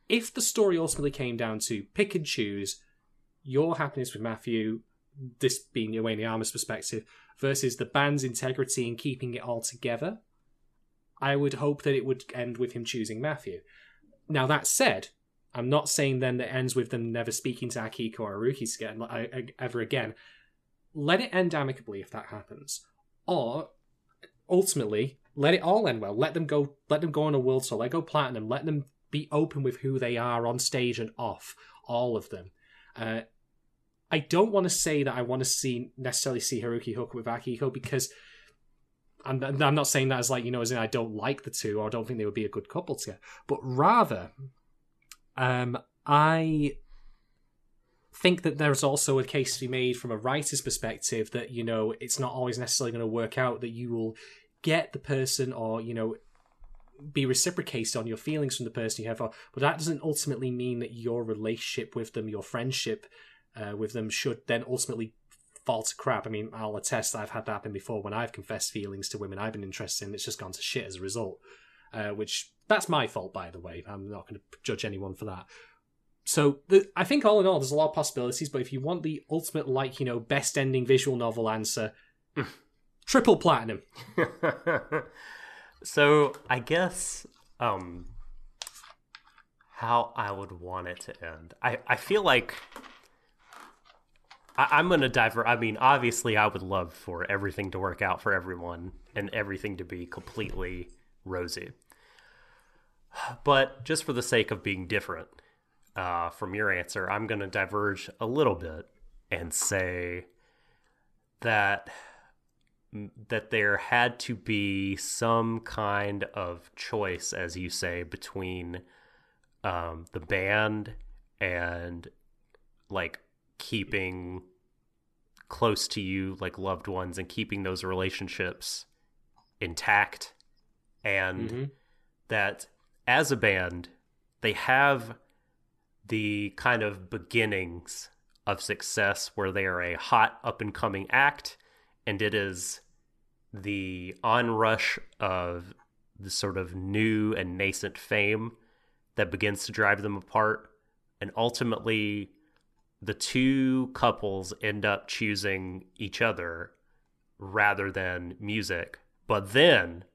if the story ultimately came down to pick and choose your happiness with Mafuyu, this being Wayne Armor's perspective, versus the band's integrity in keeping it all together, I would hope that it would end with him choosing Mafuyu. Now, that said, I'm not saying then that ends with them never speaking to Akihiko or again, ever again. Let it end amicably if that happens. Or ultimately, let it all end well. Let them go. Let them go on a world tour. Let go platinum. Let them be open with who they are on stage and off. All of them. Uh, I don't want to say that I want to see necessarily see Haruki hook with Akihiko because I'm, I'm not saying that as like you know as in I don't like the two or I don't think they would be a good couple together, but rather, um, I think that there's also a case to be made from a writer's perspective that you know it's not always necessarily going to work out that you will get the person or you know be reciprocated on your feelings from the person you have but that doesn't ultimately mean that your relationship with them your friendship uh, with them should then ultimately fall to crap i mean i'll attest i've had that happen before when i've confessed feelings to women i've been interested in it's just gone to shit as a result uh, which that's my fault by the way i'm not going to judge anyone for that so the, I think all in all, there's a lot of possibilities. But if you want the ultimate, like you know, best ending visual novel answer, triple platinum. so I guess um, how I would want it to end. I I feel like. I, am going to divert. I mean, obviously, I would love for everything to work out for everyone and everything to be completely rosy. But just for the sake of being different, uh, from your answer, I'm going to diverge a little bit and say that that there had to be some kind of choice, as you say, between um, the band and like keeping close to you, like loved ones, and keeping those relationships intact, and mm-hmm. that as a band, they have the kind of beginnings of success where they are a hot up and coming act and it is the onrush of the sort of new and nascent fame that begins to drive them apart and ultimately the two couples end up choosing each other rather than music. But then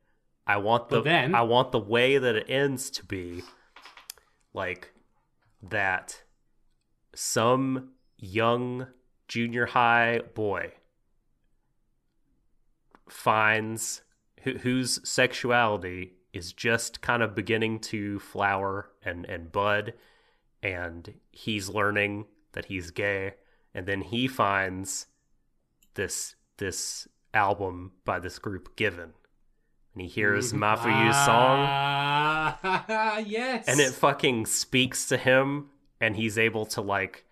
i want the then, i want the way that it ends to be like that some young junior high boy finds wh- whose sexuality is just kind of beginning to flower and, and bud and he's learning that he's gay and then he finds this this album by this group given and he hears mm-hmm. Mafuyu's ah, song. yes. And it fucking speaks to him and he's able to like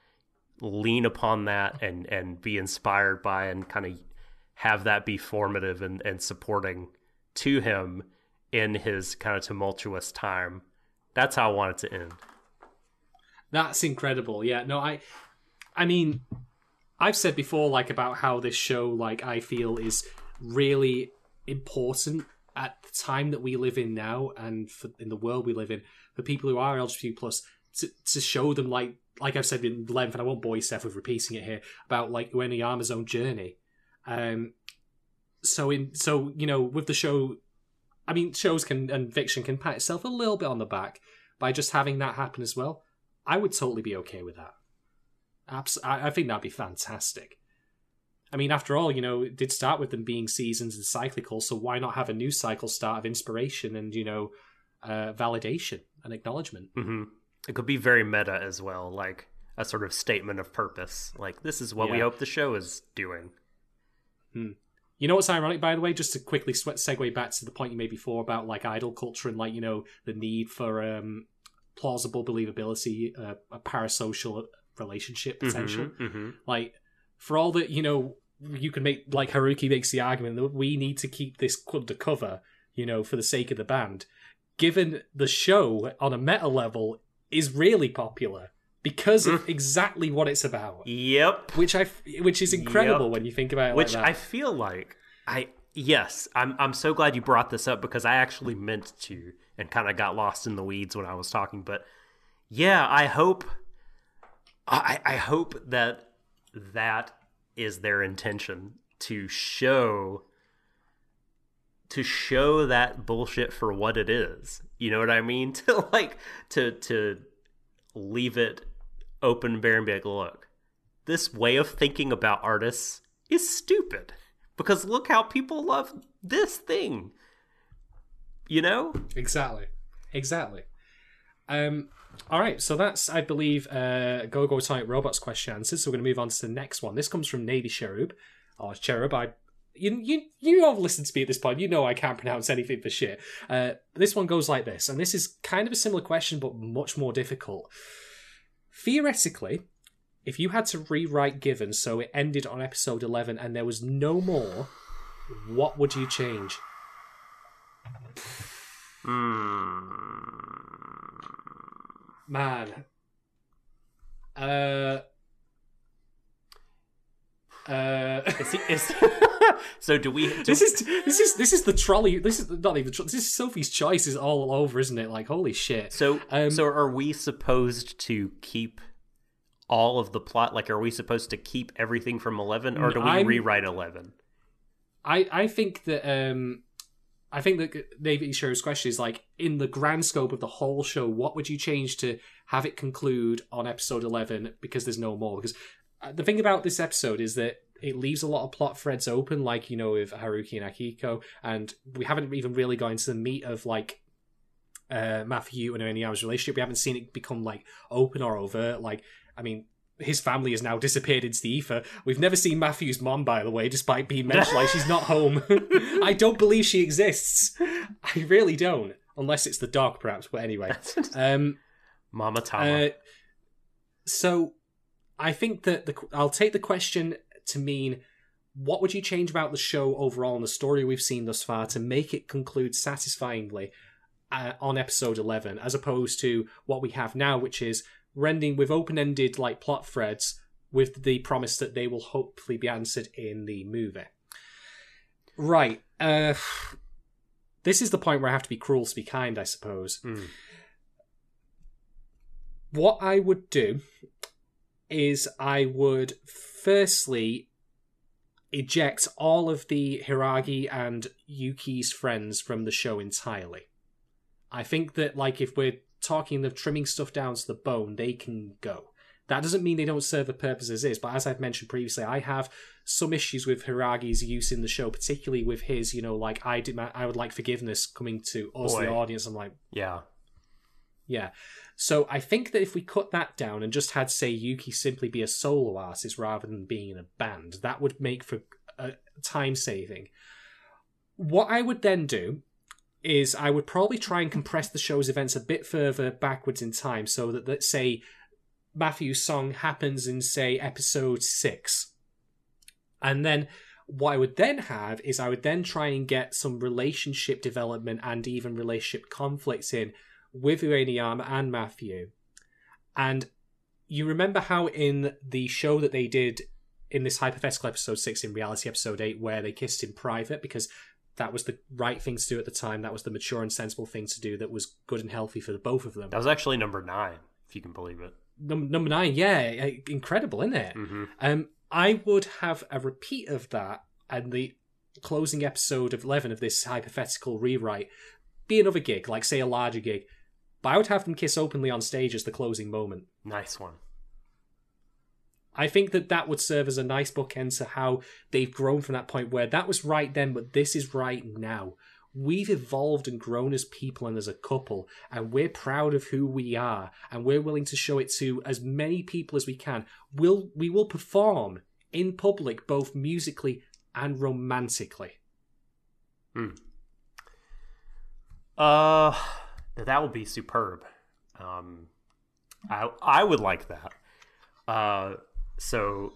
lean upon that and and be inspired by and kind of have that be formative and, and supporting to him in his kind of tumultuous time. That's how I want it to end. That's incredible. Yeah, no, I I mean I've said before like about how this show like I feel is really important at the time that we live in now and for, in the world we live in for people who are LGBT plus to, to show them like like I've said in length and I won't bore Seth with repeating it here about like Uenoyama's own journey. Um, so in so you know with the show, I mean shows can and fiction can pat itself a little bit on the back by just having that happen as well. I would totally be okay with that. Abs- I, I think that'd be fantastic. I mean, after all, you know, it did start with them being seasons and cyclical, so why not have a new cycle start of inspiration and, you know, uh, validation and acknowledgement? Mm-hmm. It could be very meta as well, like a sort of statement of purpose. Like, this is what yeah. we hope the show is doing. Hmm. You know what's ironic, by the way? Just to quickly segue back to the point you made before about like idol culture and like you know the need for um, plausible believability, uh, a parasocial relationship potential. Mhm, mhm. Like for all that you know, you can make like Haruki makes the argument that we need to keep this undercover, you know, for the sake of the band. Given the show on a meta level is really popular because of exactly what it's about, Yep. which I which is incredible Yep. when you think about it Which like I feel like I yes, I'm I'm so glad you brought this up because I actually meant to and kind of got lost in the weeds when I was talking. But yeah, I hope I I hope that that is their intention to show to show that bullshit for what it is. You know what I mean? To like to to leave it open bare and be like, look, this way of thinking about artists is stupid. Because look how people love this thing. You know? Exactly. Exactly. Um, all right, so that's, I believe, uh, Go Go Sonic Robots question answered. So we're going to move on to the next one. This comes from Navy Cherub. Or Cherub, I. You, you you all listened to me at this point. You know I can't pronounce anything for shit. Uh, this one goes like this, and this is kind of a similar question, but much more difficult. Theoretically, if you had to rewrite Given so it ended on episode 11 and there was no more, what would you change? Man. Uh. Uh. Is he, is, so do we do, this is this is this is the trolley. This is not even. This is Sophie's Choice is all over, isn't it? Like holy shit. so um, so are we supposed to keep all of the plot like are we supposed to keep everything from 11 or do we I'm- rewrite 11? I I think that um I think that David Show's question is like in the grand scope of the whole show, what would you change to have it conclude on episode eleven because there's no more? Because uh, the thing about this episode is that it leaves a lot of plot threads open, like you know with Haruki and Akihiko, and we haven't even really gone into the meat of like uh Mafuyu and Uenoyama's relationship. We haven't seen it become like open or overt. Like I mean. His family has now disappeared into the ether. We've never seen Mafuyu's mom, by the way, despite being mentioned like she's not home. I don't believe she exists. I really don't, unless it's the dog, perhaps. But anyway, um, Mama Tama. uh, so I think that the I'll take the question to mean what would you change about the show overall and the story we've seen thus far to make it conclude satisfyingly uh, on episode 11 as opposed to what we have now which is rending with open-ended like plot threads with the promise that they will hopefully be answered in the movie right uh this is the point where i have to be cruel to be kind i suppose Mm. what I would do is I would firstly eject all of the Hiragi and Yuki's friends from the show entirely. I think that like if we're talking of trimming stuff down to the bone, they can go. That doesn't mean they don't serve a purpose as is, but as I've mentioned previously, I have some issues with Hiragi's use in the show, particularly with his, you know, like I did, I would like forgiveness coming to us, the audience. I'm like, yeah. yeah. So I think that if we cut that down and just had, say, Yuki simply be a solo artist rather than being in a band, that would make for a time saving. What I would then do is I would probably try and compress the show's events a bit further backwards in time so that, let's say, Mafuyu's song happens in, say, episode six. And then what I would then have is I would then try and get some relationship development and even relationship conflicts in with Uenoyama and Mafuyu. And you remember how in the show that they did in this hypothetical episode six, in reality episode eight, where they kissed in private because that was the right thing to do at the time, that was the mature and sensible thing to do, that was good and healthy for the both of them. That was actually number 9, if you can believe it. Num- number nine, yeah, eh, incredible, isn't it? Mhm. Um, I would have a repeat of that and the closing episode of 11 of this hypothetical rewrite be another gig, like say a larger gig. But I would have them kiss openly on stage as the closing moment. Nice one. I think that that would serve as a nice bookend to how they've grown from that point where that was right then, but this is right now. We've evolved and grown as people and as a couple, and we're proud of who we are, and we're willing to show it to as many people as we can. We'll, we will perform in public, both musically and romantically? Uh, that would be superb. Um, I I would like that. Uh, so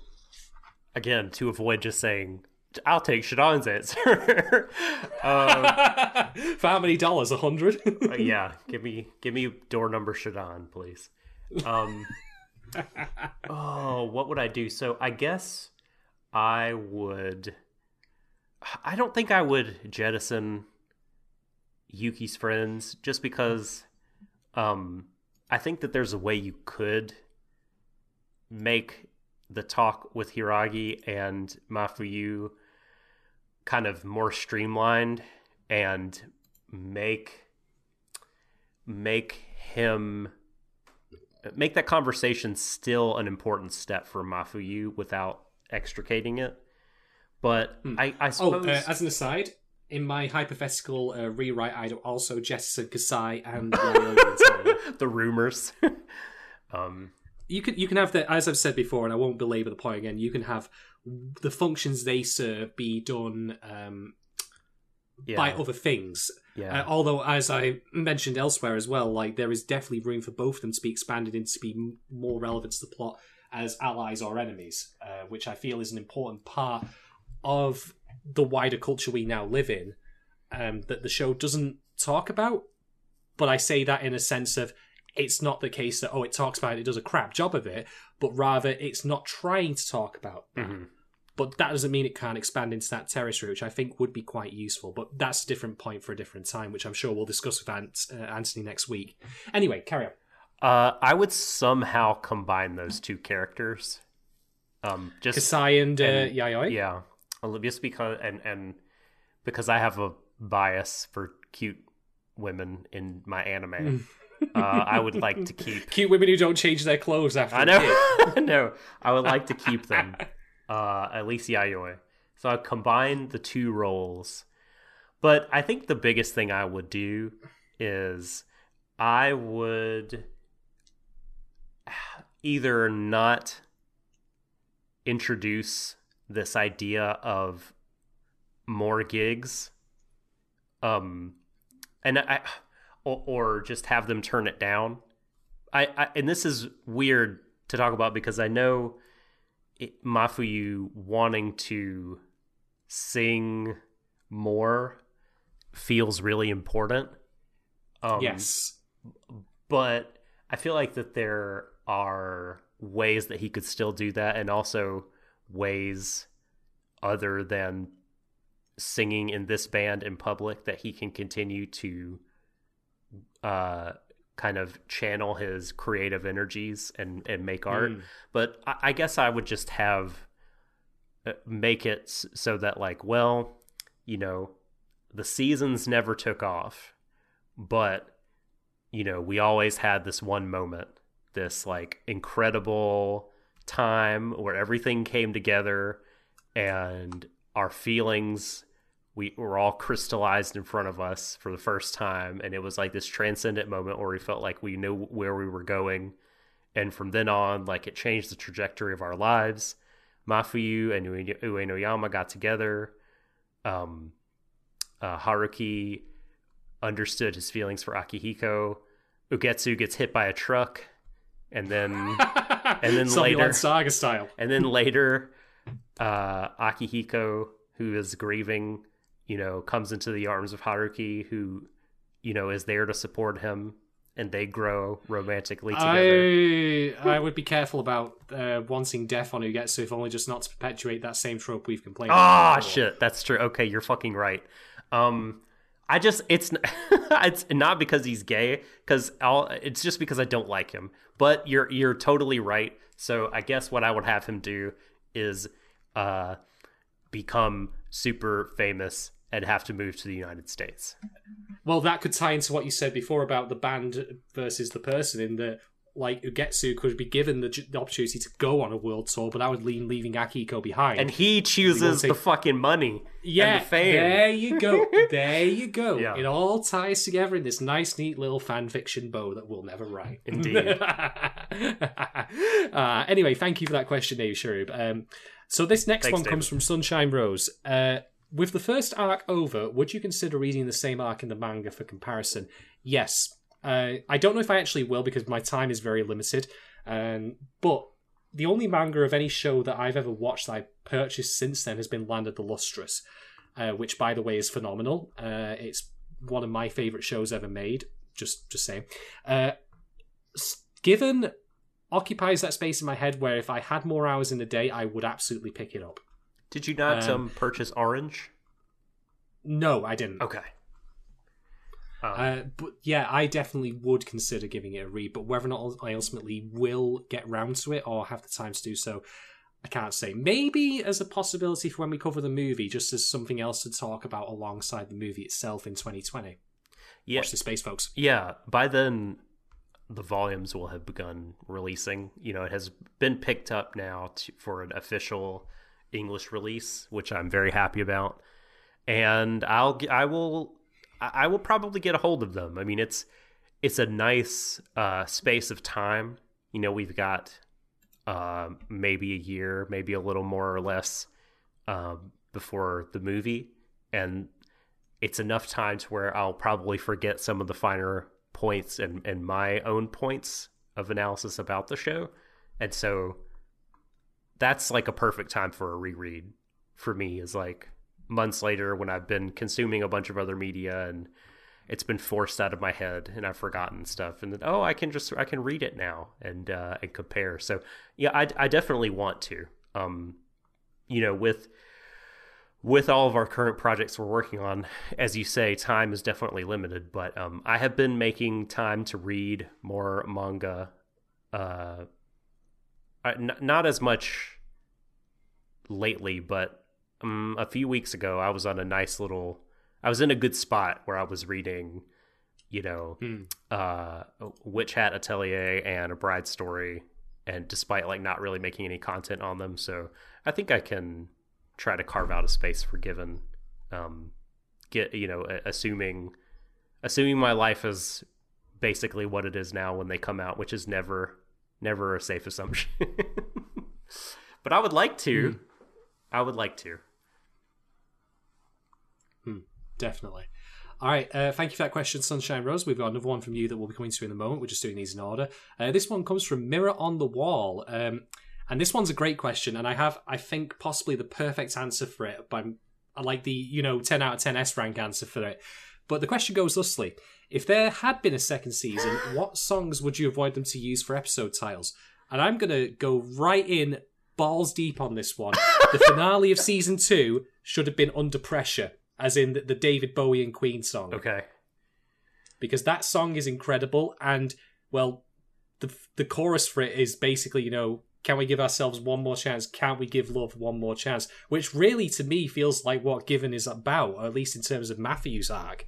again, to avoid just saying, "I'll take Shadon's answer." um, For how many dollars? A hundred? uh, yeah, give me give me door number Shadon, please. Um, oh, what would I do? So I guess I would. I don't think I would jettison Yuki's friends just because um I think that there's a way you could make the talk with Hiiragi and Mafuyu kind of more streamlined and make make him make that conversation still an important step for Mafuyu without extricating it. But I, I oh, uh, as an aside, in my hypothetical uh, rewrite, I'd also jettison Kasai and the rumors. um, you can you can have the as I've said before, and I won't belabor the point again. You can have the functions they serve be done um, yeah, by other things. yeah, Uh, although, as I mentioned elsewhere as well, like there is definitely room for both of them to be expanded into to be m- more relevant to the plot as allies or enemies, uh, which I feel is an important part of the wider culture we now live in um, that the show doesn't talk about. But I say that in a sense of it's not the case that oh it talks about it, it does a crap job of it, but rather it's not trying to talk about that Mhm. but that doesn't mean it can't expand into that territory, which I think would be quite useful. But that's a different point for a different time, which I'm sure we'll discuss with Ant, uh, Anthony next week. Anyway, carry on. Uh, I would somehow combine those two characters. Um, just Kasai and, uh, and- Yayoi. yeah, just because and and because I have a bias for cute women in my anime, uh, I would like to keep. Cute women who don't change their clothes after I know, no, I would like to keep them. Uh, at least the Yayoi. So I combine the two roles, but I think the biggest thing I would do is I would either not introduce this idea of more gigs um and i or, or just have them turn it down I, I and this is weird to talk about because i know it, mafuyu wanting to sing more feels really important um yes. but I feel like that there are ways that he could still do that, and also ways other than singing in this band in public that he can continue to uh, kind of channel his creative energies and, and make art. Mm. But I, I guess I would just have uh, make it so that like, well, you know, the seasons never took off, but you know, we always had this one moment, this like incredible time where everything came together and our feelings we were all crystallized in front of us for the first time. And it was like this transcendent moment where we felt like we knew where we were going. And from then on like it changed the trajectory of our lives. Mafuyu and Ue- uenoyama got together. Um, uh, haruki understood his feelings for akihiko. Ugetsu gets hit by a truck. And then And then later- Saga style. and then later uh akihiko who is grieving you know comes into the arms of haruki who you know is there to support him and they grow romantically together I I would be careful about uh, wanting death on Ugetsu, if only just not to perpetuate that same trope we've complained Ah, shit, that's true. Okay, you're fucking right. Um, I just it's it's not because he's gay, because it's just because I don't like him. But you're you're totally right. So I guess what I would have him do is uh become super famous and have to move to the United States. Well, that could tie into what you said before about the band versus the person. In that, like Ugetsu could be given the, the opportunity to go on a world tour, but I would lean leaving Akihiko behind. And he chooses the fucking money. yeah, and the fame. there you go, there you go. Yeah. It all ties together in this nice, neat little fan fiction bow that we'll never write. Indeed. uh, anyway, thank you for that question, Dave Sharub. Um, So this next Thanks, one David. comes from Sunshine Rose. Uh, with the first arc over, would you consider reading the same arc in the manga for comparison? Yes. Uh, I don't know if I actually will because my time is very limited. Um, but the only manga of any show that I've ever watched that I purchased since then has been Land of the Lustrous, uh, which, by the way, is phenomenal. Uh, it's one of my favorite shows ever made. Just, just saying. Uh, given occupies that space in my head where if I had more hours in the day, I would absolutely pick it up. Did you not Um, um, purchase Orange? No, I didn't. Okay. Um, Uh, but yeah, I definitely would consider giving it a read. But whether or not I ultimately will get round to it or have the time to do so, I can't say. Maybe as a possibility for when we cover the movie, just as something else to talk about alongside the movie itself in 2020. yeah, Watch the space, folks. yeah. By then, the volumes will have begun releasing. You know, it has been picked up now to, for an official English release, which I'm very happy about. And I'll, I will, I will probably get a hold of them. I mean, it's, it's a nice uh, space of time. You know, we've got uh, maybe a year, maybe a little more or less um, before the movie, and it's enough time to where I'll probably forget some of the finer points and, and my own points of analysis about the show. And so that's like a perfect time for a reread for me is like months later when I've been consuming a bunch of other media and it's been forced out of my head and I've forgotten stuff and then oh I can just I can read it now and uh, and compare. So yeah, I I definitely want to. Um you know, with with all of our current projects we're working on, as you say, time is definitely limited. But um, I have been making time to read more manga. Uh, n- not as much lately, but um, a few weeks ago, I was on a nice little. I was in a good spot where I was reading, you know, Hmm. uh, Witch Hat Atelier and A Bride Story, and despite like not really making any content on them, so I think I can try to carve out a space for given um get you know assuming assuming my life is basically what it is now when they come out which is never never a safe assumption but i would like to i would like to Definitely. All right. Uh, thank you for that question, Sunshine Rose. We've got another one from you that we'll be coming to in a moment. We're just doing these in order. Uh, this one comes from Mirror on the Wall. Um, and this one's a great question. And I have, I think, possibly the perfect answer for it. I'm, I like the, you know, 10 out of 10 S rank answer for it. But the question goes thusly If there had been a second season, what songs would you avoid them to use for episode titles? And I'm going to go right in balls deep on this one. the finale of season two should have been Under Pressure, as in the, the David Bowie and Queen song. Okay. Because that song is incredible and well the the chorus for it is basically you know can we give ourselves one more chance? Can't we give love one more chance? Which really to me feels like what given is about or at least in terms of Mafuyu's arc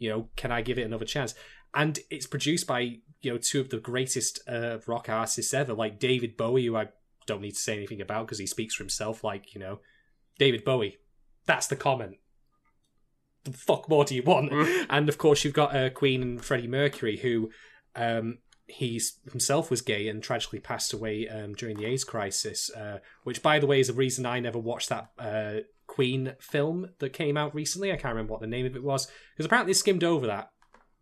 you know can i give it another chance? And it's produced by you know two of the greatest uh, rock artists ever like david bowie who i don't need to say anything about because he speaks for himself like you know. David bowie that's the comment. The fuck more do you want? And of course, you've got uh, Queen and Freddie Mercury, who um, he's himself was gay and tragically passed away um, during the AIDS crisis. Uh, which, by the way, is a reason I never watched that uh, Queen film that came out recently. I can't remember what the name of it was because apparently they skimmed over that.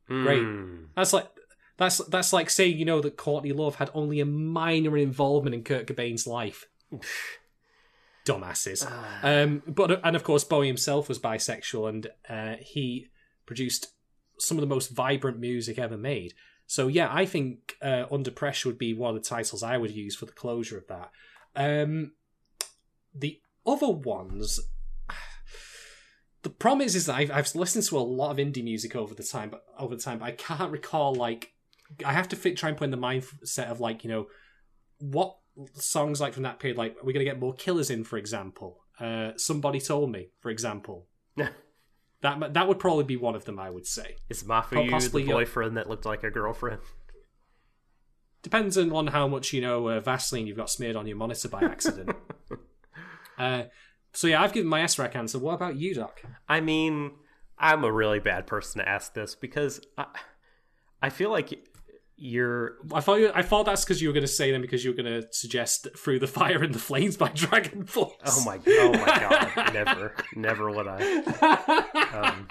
Great. Hmm. That's like that's that's like saying you know that Courtney Love had only a minor involvement in Kurt Cobain's life. Dumbasses. Um, but and of course Bowie himself was bisexual, and uh, he produced some of the most vibrant music ever made. So yeah, I think uh, Under Pressure would be one of the titles I would use for the closure of that. Um, the other ones, the problem is, is that I've, I've listened to a lot of indie music over the time, but over the time, but I can't recall like I have to fit, try and put in the mindset of like you know what songs like from that period. Like, are we going to get more killers in, for example? Uh, Somebody told me, for example. That that would probably be one of them. I would say. is Mafu Possibly, the boyfriend that looked like a girlfriend Depends on on how much you know uh, Vaseline you've got smeared on your monitor by accident. uh, so yeah, I've given my S rank answer. What about you, Doc? I mean, I'm a really bad person to ask this because I, I feel like you're I thought you, I thought that's because you were going to say them because you were going to suggest "Through the Fire and the Flames" by Dragon Force. oh my god, oh my god never never would I um,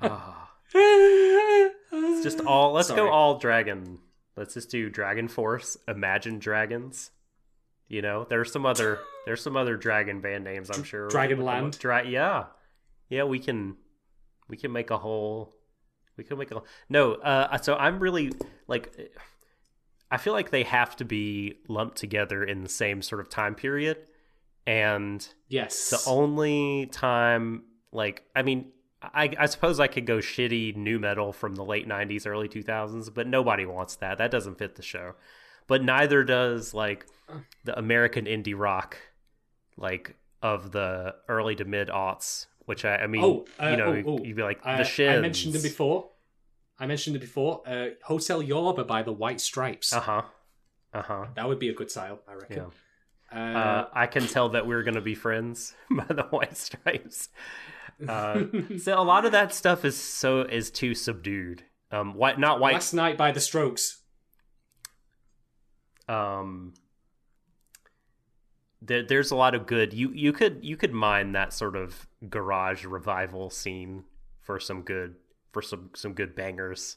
ah. It's just all let's Sorry. go all dragon let's just do dragon force imagine dragons you know? There's some other there's some other dragon band names i'm sure. Dragonland? Dra- yeah. Yeah we can we can make a whole we can make a no uh so i'm really like i feel like they have to be lumped together in the same sort of time period. And yes. the only time like i mean I, I suppose i could go shitty nu metal from the late 90s early 2000s but nobody wants that. That doesn't fit the show but neither does like the american indie rock like of the early to mid aughts which i, I mean Oh, uh, you know oh, oh. you'd be like the shit I mentioned them before. I mentioned it before. Uh, Hotel Yorba by the White Stripes. uh-huh uh-huh That would be a good title, I reckon. yeah Uh, uh, I can tell that we're gonna be friends by the White Stripes. Uh, so a lot of that stuff is so is too subdued. Um, white not white. Last Night by the Strokes. Um, there, there's a lot of good. You you could you could mine that sort of garage revival scene for some good for some some good bangers.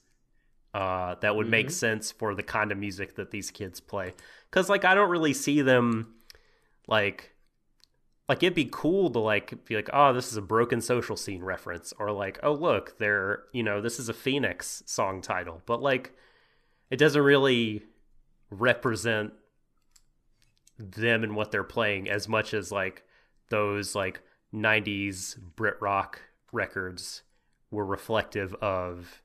Uh, that would make Mhm. sense for the kind of music that these kids play. Because like I don't really see them like like it'd be cool to like be like oh this is a broken social scene reference or like oh look they're you know this is a phoenix song title but like it doesn't really represent them and what they're playing as much as like those like 90s brit rock records were reflective of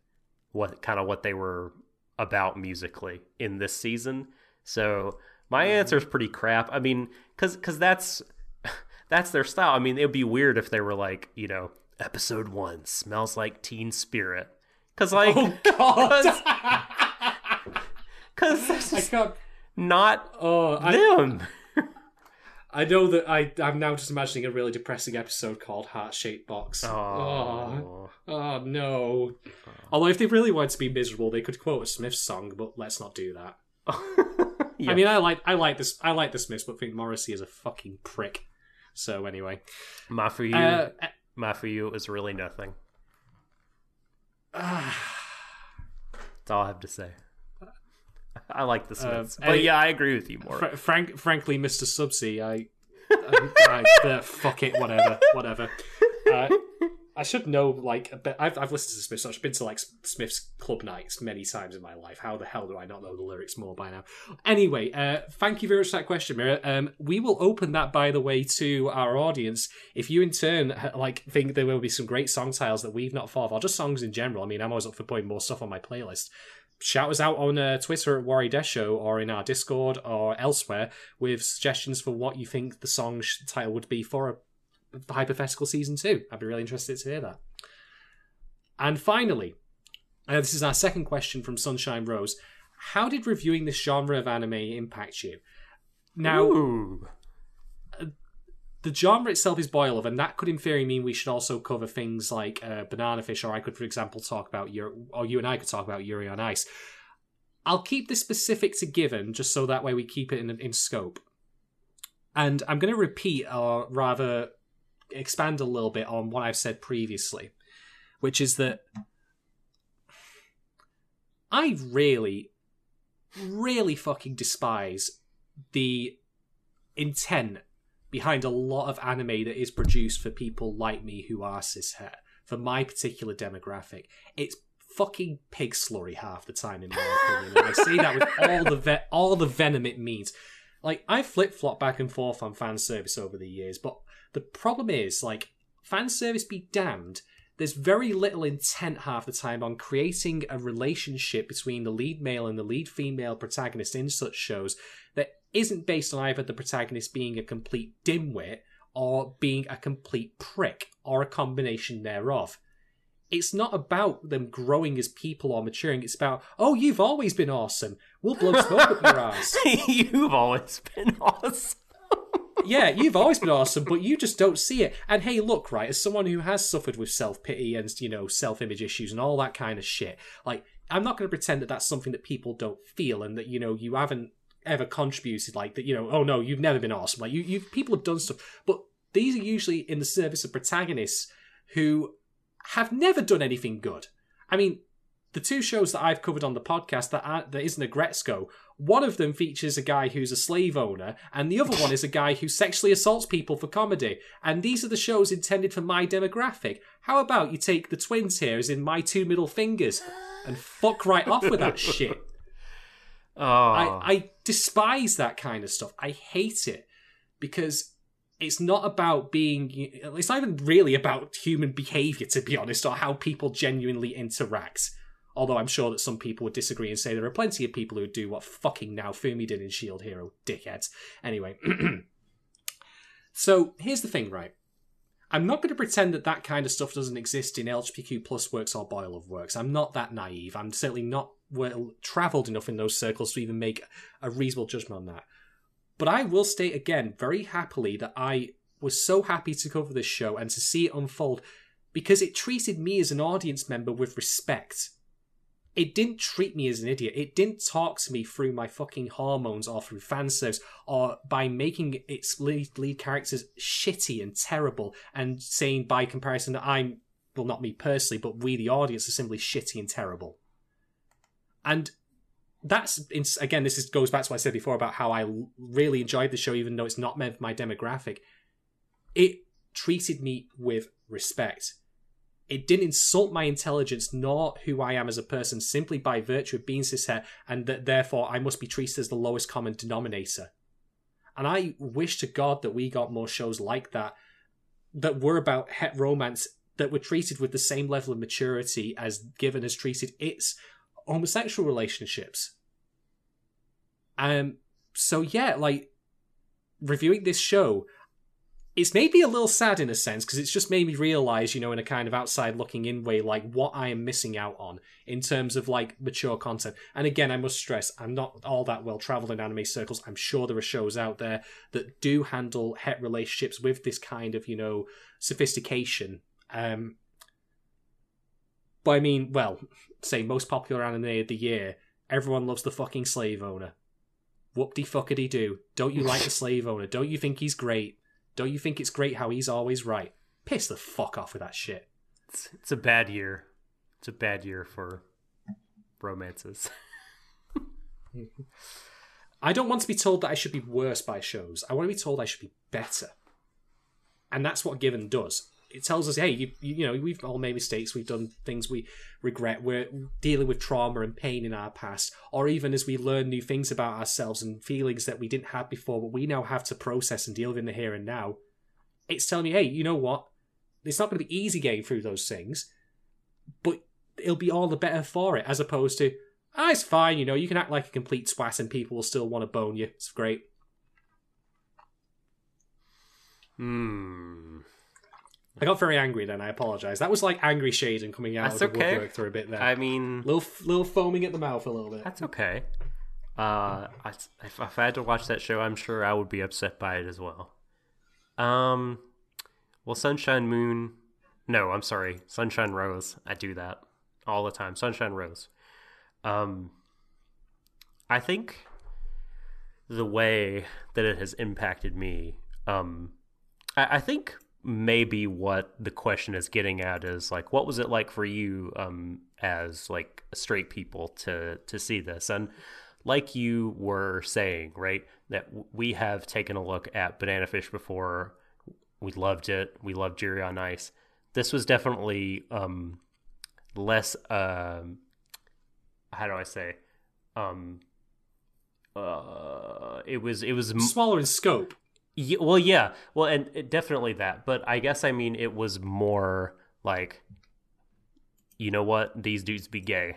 what kind of what they were about musically in this season. So my mm-hmm. answer is pretty crap. I mean because because that's that's their style. I mean it would be weird if they were like you know episode one smells like teen spirit. Because like Oh God! because I can't. not Oh, I, them I know that I. I'm now just imagining a really depressing episode called Heart Shaped Box. oh Oh no. Although if they really wanted to be miserable, they could quote a Smiths song, but let's not do that. Yeah. I mean, I like I like this I like the Smiths, but think Morrissey is a fucking prick. So anyway, my for you uh, my for you is really nothing uh, that's all i have to say i like the smiths Uh, but any- yeah i agree with you more fr- frank, frankly, Mr. Subsea, I, I, I uh, fuck it, whatever, whatever. Uh, I should know like a bit. I've I've listened to Smiths. I've been to like Smiths club nights many times in my life. How the hell do I not know the lyrics more by now? Anyway, uh, thank you very much for that question, Mira. Um, we will open that by the way to our audience. If you in turn like think there will be some great song titles that we've not thought of, or just songs in general. I mean, I'm always up for putting more stuff on my playlist. Shout us out on uh, Twitter at Worry Show or in our Discord or elsewhere with suggestions for what you think the song title would be for a hypothetical season two. I'd be really interested to hear that. And finally, uh, this is our second question from Sunshine Rose. How did reviewing this genre of anime impact you? Now, Ooh. The genre itself is boys love, and that could in theory mean we should also cover things like uh, banana fish, or I could, for example, talk about your, or you and I could talk about Yuri on Ice. I'll keep this specific to Given, just so that way we keep it in, in scope. And I'm going to repeat, or rather expand a little bit on what I've said previously, which is that I really, really fucking despise the intent behind a lot of anime that is produced for people like me who are cishet, for my particular demographic. It's fucking pig slurry half the time, in my opinion. And I say that with all the ve- all the venom it means. Like I flip flop back and forth on fan service over the years, but the problem is, like, fan service be damned. There's very little intent half the time on creating a relationship between the lead male and the lead female protagonist in such shows that isn't based on either the protagonist being a complete dimwit or being a complete prick or a combination thereof. It's not about them growing as people or maturing. It's about, oh, you've always been awesome. We'll blow smoke up your ass. You've always been awesome. yeah, you've always been awesome, but you just don't see it. And hey, look, right, as someone who has suffered with self pity and, you know, self image issues and all that kind of shit, like, I'm not going to pretend that that's something that people don't feel and that you know you haven't ever contributed like that. You know, oh no, you've never been awesome. Like you, you people have done stuff, but these are usually in the service of protagonists who have never done anything good. I mean, the two shows that I've covered on the podcast that are, that isn't a Gretzko, one of them features a guy who's a slave owner, and the other one is a guy who sexually assaults people for comedy. And these are the shows intended for my demographic. How about you take the twins here, as in my two middle fingers, and fuck right off with that shit? Oh, I, I despise that kind of stuff. I hate it because it's not about being. It's not even really about human behavior, to be honest, or how people genuinely interact. Although I'm sure that some people would disagree and say there are plenty of people who do what fucking Naofumi did in Shield Hero, dickheads. Anyway, so here's the thing, right? I'm not going to pretend that that kind of stuff doesn't exist in LGBTQ plus works or Boys love works. I'm not that naive. I'm certainly not well travelled enough in those circles to even make a reasonable judgment on that. But I will state again, very happily, that I was so happy to cover this show and to see it unfold because it treated me as an audience member with respect. It didn't treat me as an idiot. It didn't talk to me through my fucking hormones or through fan service or by making its lead, lead characters shitty and terrible and saying by comparison that I'm, well, not me personally, but we, the audience, are simply shitty and terrible. And that's again, this is, goes back to what I said before about how I really enjoyed the show, even though it's not meant for my demographic. It treated me with respect. It didn't insult my intelligence nor who I am as a person simply by virtue of being cishet, and that therefore I must be treated as the lowest common denominator. And I wish to God that we got more shows like that that were about het romance that were treated with the same level of maturity as Given has treated its homosexual relationships. Um, so yeah, like reviewing this show, it's made me a little sad in a sense because it's just made me realize, you know, in a kind of outside looking in way, like what I am missing out on in terms of like mature content. And again, I must stress, I'm not all that well traveled in anime circles. I'm sure there are shows out there that do handle het relationships with this kind of, you know, sophistication. Um, but I mean, well, say most popular anime of the year, everyone loves the fucking slave owner. Whoop de fuckity do. Don't you like the slave owner? Don't you think he's great? Don't you think it's great how he's always right? Piss the fuck off with that shit. it's, it's a bad year. It's a bad year for romances. I don't want to be told that I should be worse by shows. I want to be told I should be better. And that's what Given does. It tells us, hey, you, you know, we've all made mistakes. We've done things we regret. We're dealing with trauma and pain in our past. Or even as we learn new things about ourselves and feelings that we didn't have before, but we now have to process and deal with in the here and now. It's telling me, hey, you know what? It's not going to be easy getting through those things, but it'll be all the better for it, as opposed to, ah, it's fine, you know, you can act like a complete swat and people will still want to bone you. It's great. Hmm. I got very angry then. I apologize. That was like angry shade and coming out That's of the okay. woodwork through a bit there. I mean, little little foaming at the mouth a little bit. that's okay. Uh, I, if, if I had to watch that show, I'm sure I would be upset by it as well. Um, well, Sunshine Moon. No, I'm sorry, Sunshine Rose. I do that all the time. Sunshine Rose. Um, I think the way that it has impacted me. Um, I, I think maybe what the question is getting at is like, what was it like for you, um, as like straight people to to see this and like you were saying, right, that we have taken a look at Banana Fish before. We loved it. We loved Yuri on Ice. This was definitely um, less. Um, how do I say? Um, uh, it was. It was. Smaller in scope. Yeah, well, yeah, well, and it, definitely that. But I guess I mean it was more like, you know what? These dudes be gay.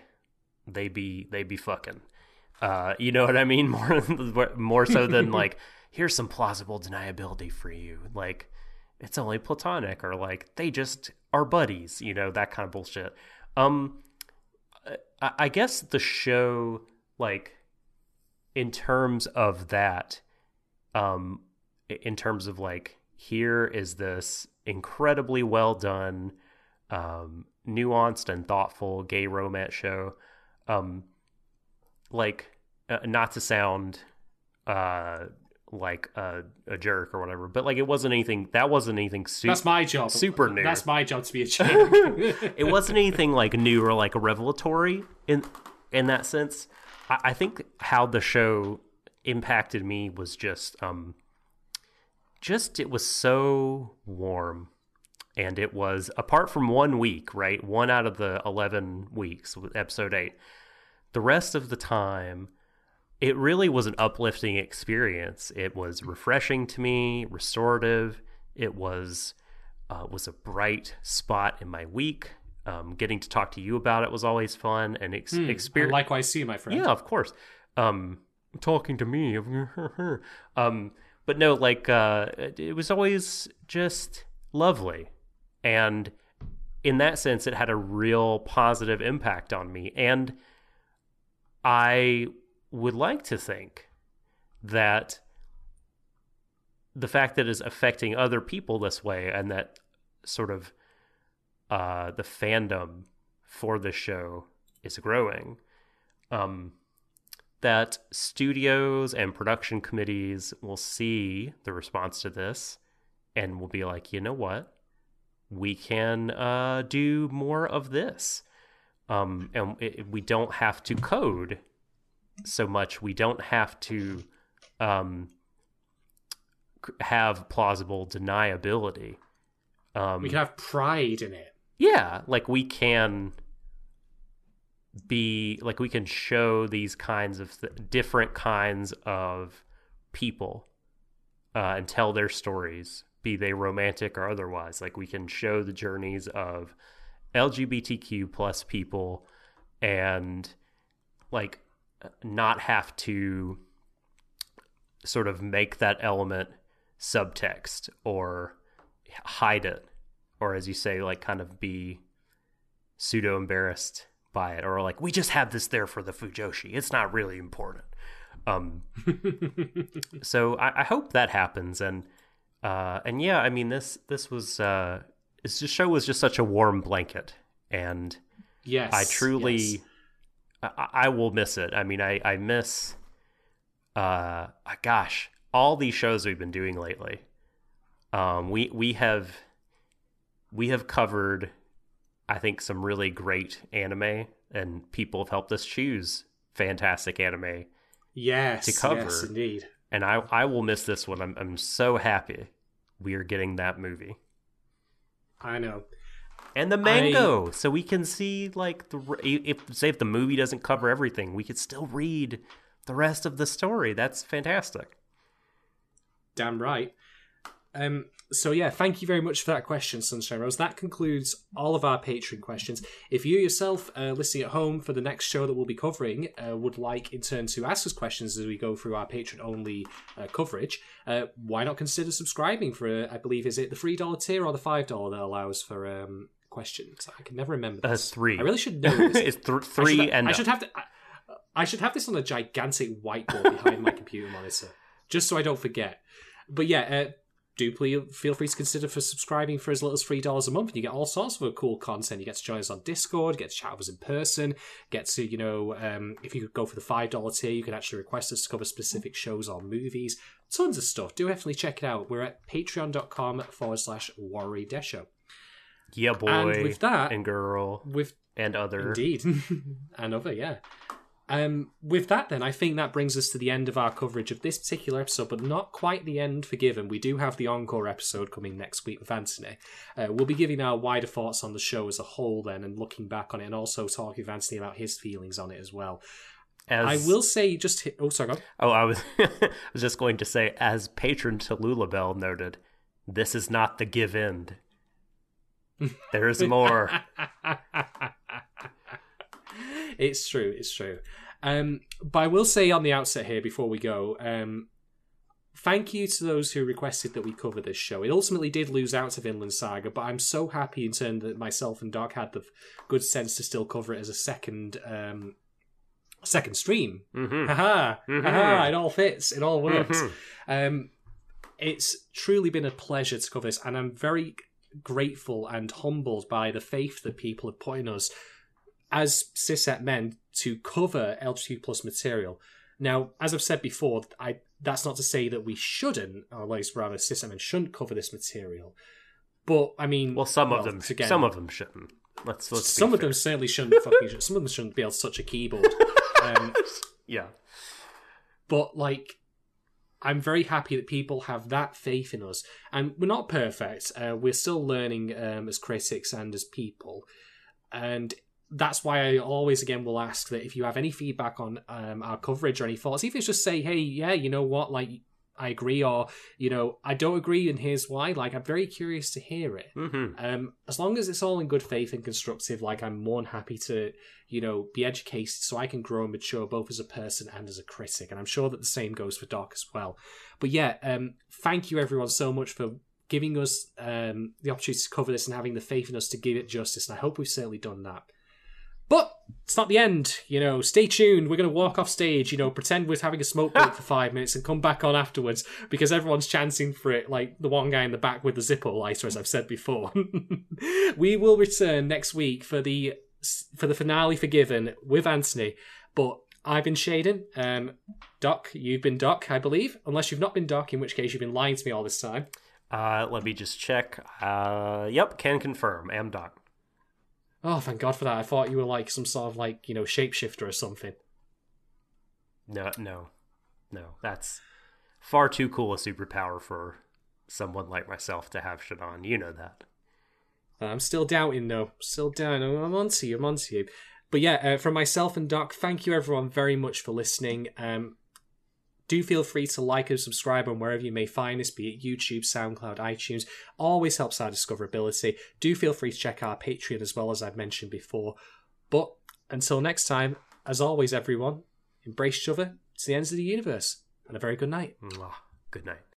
They be they be fucking. Uh, you know what I mean? More more so than like, here's some plausible deniability for you. Like, it's only platonic, or like they just are buddies. You know that kind of bullshit. Um, I, I guess the show, like, in terms of that, um, in terms of like here is this incredibly well done um nuanced and thoughtful gay romance show um, like uh, not to sound uh like a, a jerk or whatever, but like it wasn't anything. That wasn't anything super. That's my job. super new. That's my job to be a jerk. it wasn't anything like new or like revelatory in in that sense. I, I think how the show impacted me was just um just it was so warm and it was apart from one week right one out of the 11 weeks with episode 8 the rest of the time it really was an uplifting experience it was refreshing to me restorative it was uh, was a bright spot in my week um, getting to talk to you about it was always fun and ex- Hmm, experience Likewise, see my friend. yeah, of course. Um, talking to me. um, but no, like uh, it was always just lovely, and in that sense, it had a real positive impact on me. And I would like to think that the fact that it's affecting other people this way, and that sort of uh, the fandom for the show is growing um, that studios and production committees will see the response to this and will be like, you know what, we can uh, do more of this, um, and it, we don't have to code so much. We don't have to um, have plausible deniability. Um, We can have pride in it. yeah like we can be like we can show these kinds of th- different kinds of people uh, and tell their stories be they romantic or otherwise. Like we can show the journeys of lgbtq plus people and like not have to sort of make that element subtext or hide it or as you say like kind of be pseudo embarrassed by it or like we just have this there for the fujoshi it's not really important um so I, I hope that happens and uh and yeah i mean this this was uh this show was just such a warm blanket and Yes. I truly, yes. I, I will miss it. I mean, I I miss, uh, gosh, all these shows we've been doing lately. Um, we we have, we have covered, I think, some really great anime, and people have helped us choose fantastic anime. Yes. to cover. Yes, indeed. And I I will miss this one. I'm I'm so happy we are getting that movie. I know. and the manga so we can see like the if say if the movie doesn't cover everything we could still read the rest of the story that's fantastic Damn right. Um, so yeah, thank you very much for that question, Sunshine Rose. That concludes all of our Patreon questions. If you yourself, uh, listening at home for the next show that we'll be covering, uh, would like in turn to ask us questions as we go through our Patreon-only uh, coverage, uh, why not consider subscribing for, uh, I believe, is it the three dollar tier or the five dollar that allows for um, questions? I can never remember. uh, three I really should know this. it's th- I three should, and I should have to. I, I should have this on a gigantic whiteboard behind my computer monitor, just so I don't forget. But yeah, uh, do please feel free to consider for subscribing for as little as three dollars a month, and you get all sorts of cool content. You get to join us on Discord, get to chat with us in person, get to you know, um, if you could go for the five dollar tier, you can actually request us to cover specific shows or movies. Tons of stuff. Do definitely check it out. We're at patreon.com forward slash worry desho. yeah boy And with that, and girl with and other Indeed. Another, yeah. Um, with that, then, I think that brings us to the end of our coverage of this particular episode, but not quite the end for Given. We do have the encore episode coming next week with Anthony. Uh, we'll be giving our wider thoughts on the show as a whole, then, and looking back on it, and also talking with Anthony about his feelings on it as well. as I will say, just hit, oh, sorry, go. oh i was I was just going to say as patron to lulabelle noted this is not the give end there's more it's true. It's true. Um, but I will say on the outset here before we go, um, thank you to those who requested that we cover this show. It ultimately did lose out to Vinland Saga, but I'm so happy in turn that myself and Doc had the good sense to still cover it as a second um, second stream. hmm Haha, Mhm. haha, it all fits. It all works. Mhm. Um, it's truly been a pleasure to cover this, and I'm very grateful and humbled by the faith that people have put in us as cishet men to cover LGBTQ plus material. Now, as I've said before, I that's not to say that we shouldn't, or at least rather cishet men shouldn't cover this material. But I mean, Well, some of them, again, some of them shouldn't. Let's, let's some of fair. them certainly shouldn't. fucking, some of them shouldn't be able to touch a keyboard. Um, Yeah. but like i'm very happy that people have that faith in us and we're not perfect uh, we're still learning um, as critics and as people and that's why i always again will ask that if you have any feedback on um, our coverage or any thoughts even if it's just say hey yeah you know what like i agree or you know i don't agree and here's why like i'm very curious to hear it hmm um, as long as it's all in good faith and constructive, like I'm more than happy to, you know, be educated so I can grow and mature both as a person and as a critic. And I'm sure that the same goes for Doc as well. But yeah, um, thank you everyone so much for giving us um, the opportunity to cover this and having the faith in us to give it justice. And I hope we've certainly done that. But it's not the end, you know. Stay tuned. We're going to walk off stage, you know, pretend we're having a smoke break for five minutes and come back on afterwards because everyone's chanting for it, like the one guy in the back with the Zippo lighter, as I've said before. we will return next week for the for the finale for Given with Anthony. But I've been Shaden. Um, Doc, you've been Doc, I believe, unless you've not been Doc, in which case you've been lying to me all this time. Uh, let me just check. Uh, yep, can confirm. Am Doc. Oh, thank God for that. I thought you were like some sort of like you know shapeshifter or something. No, no, no. That's far too cool a superpower for someone like myself to have shit on. You know that. I'm still doubting though. Still doubting. I'm onto you. I'm onto you. But yeah, uh, from myself and Doc, thank you everyone very much for listening. Um, do feel free to like and subscribe on wherever you may find us, be it YouTube, SoundCloud, iTunes. Always helps our discoverability. Do feel free to check our Patreon as well as I've mentioned before. But until next time, as always, everyone, embrace each other to the ends of the universe. And a very good night. Good night.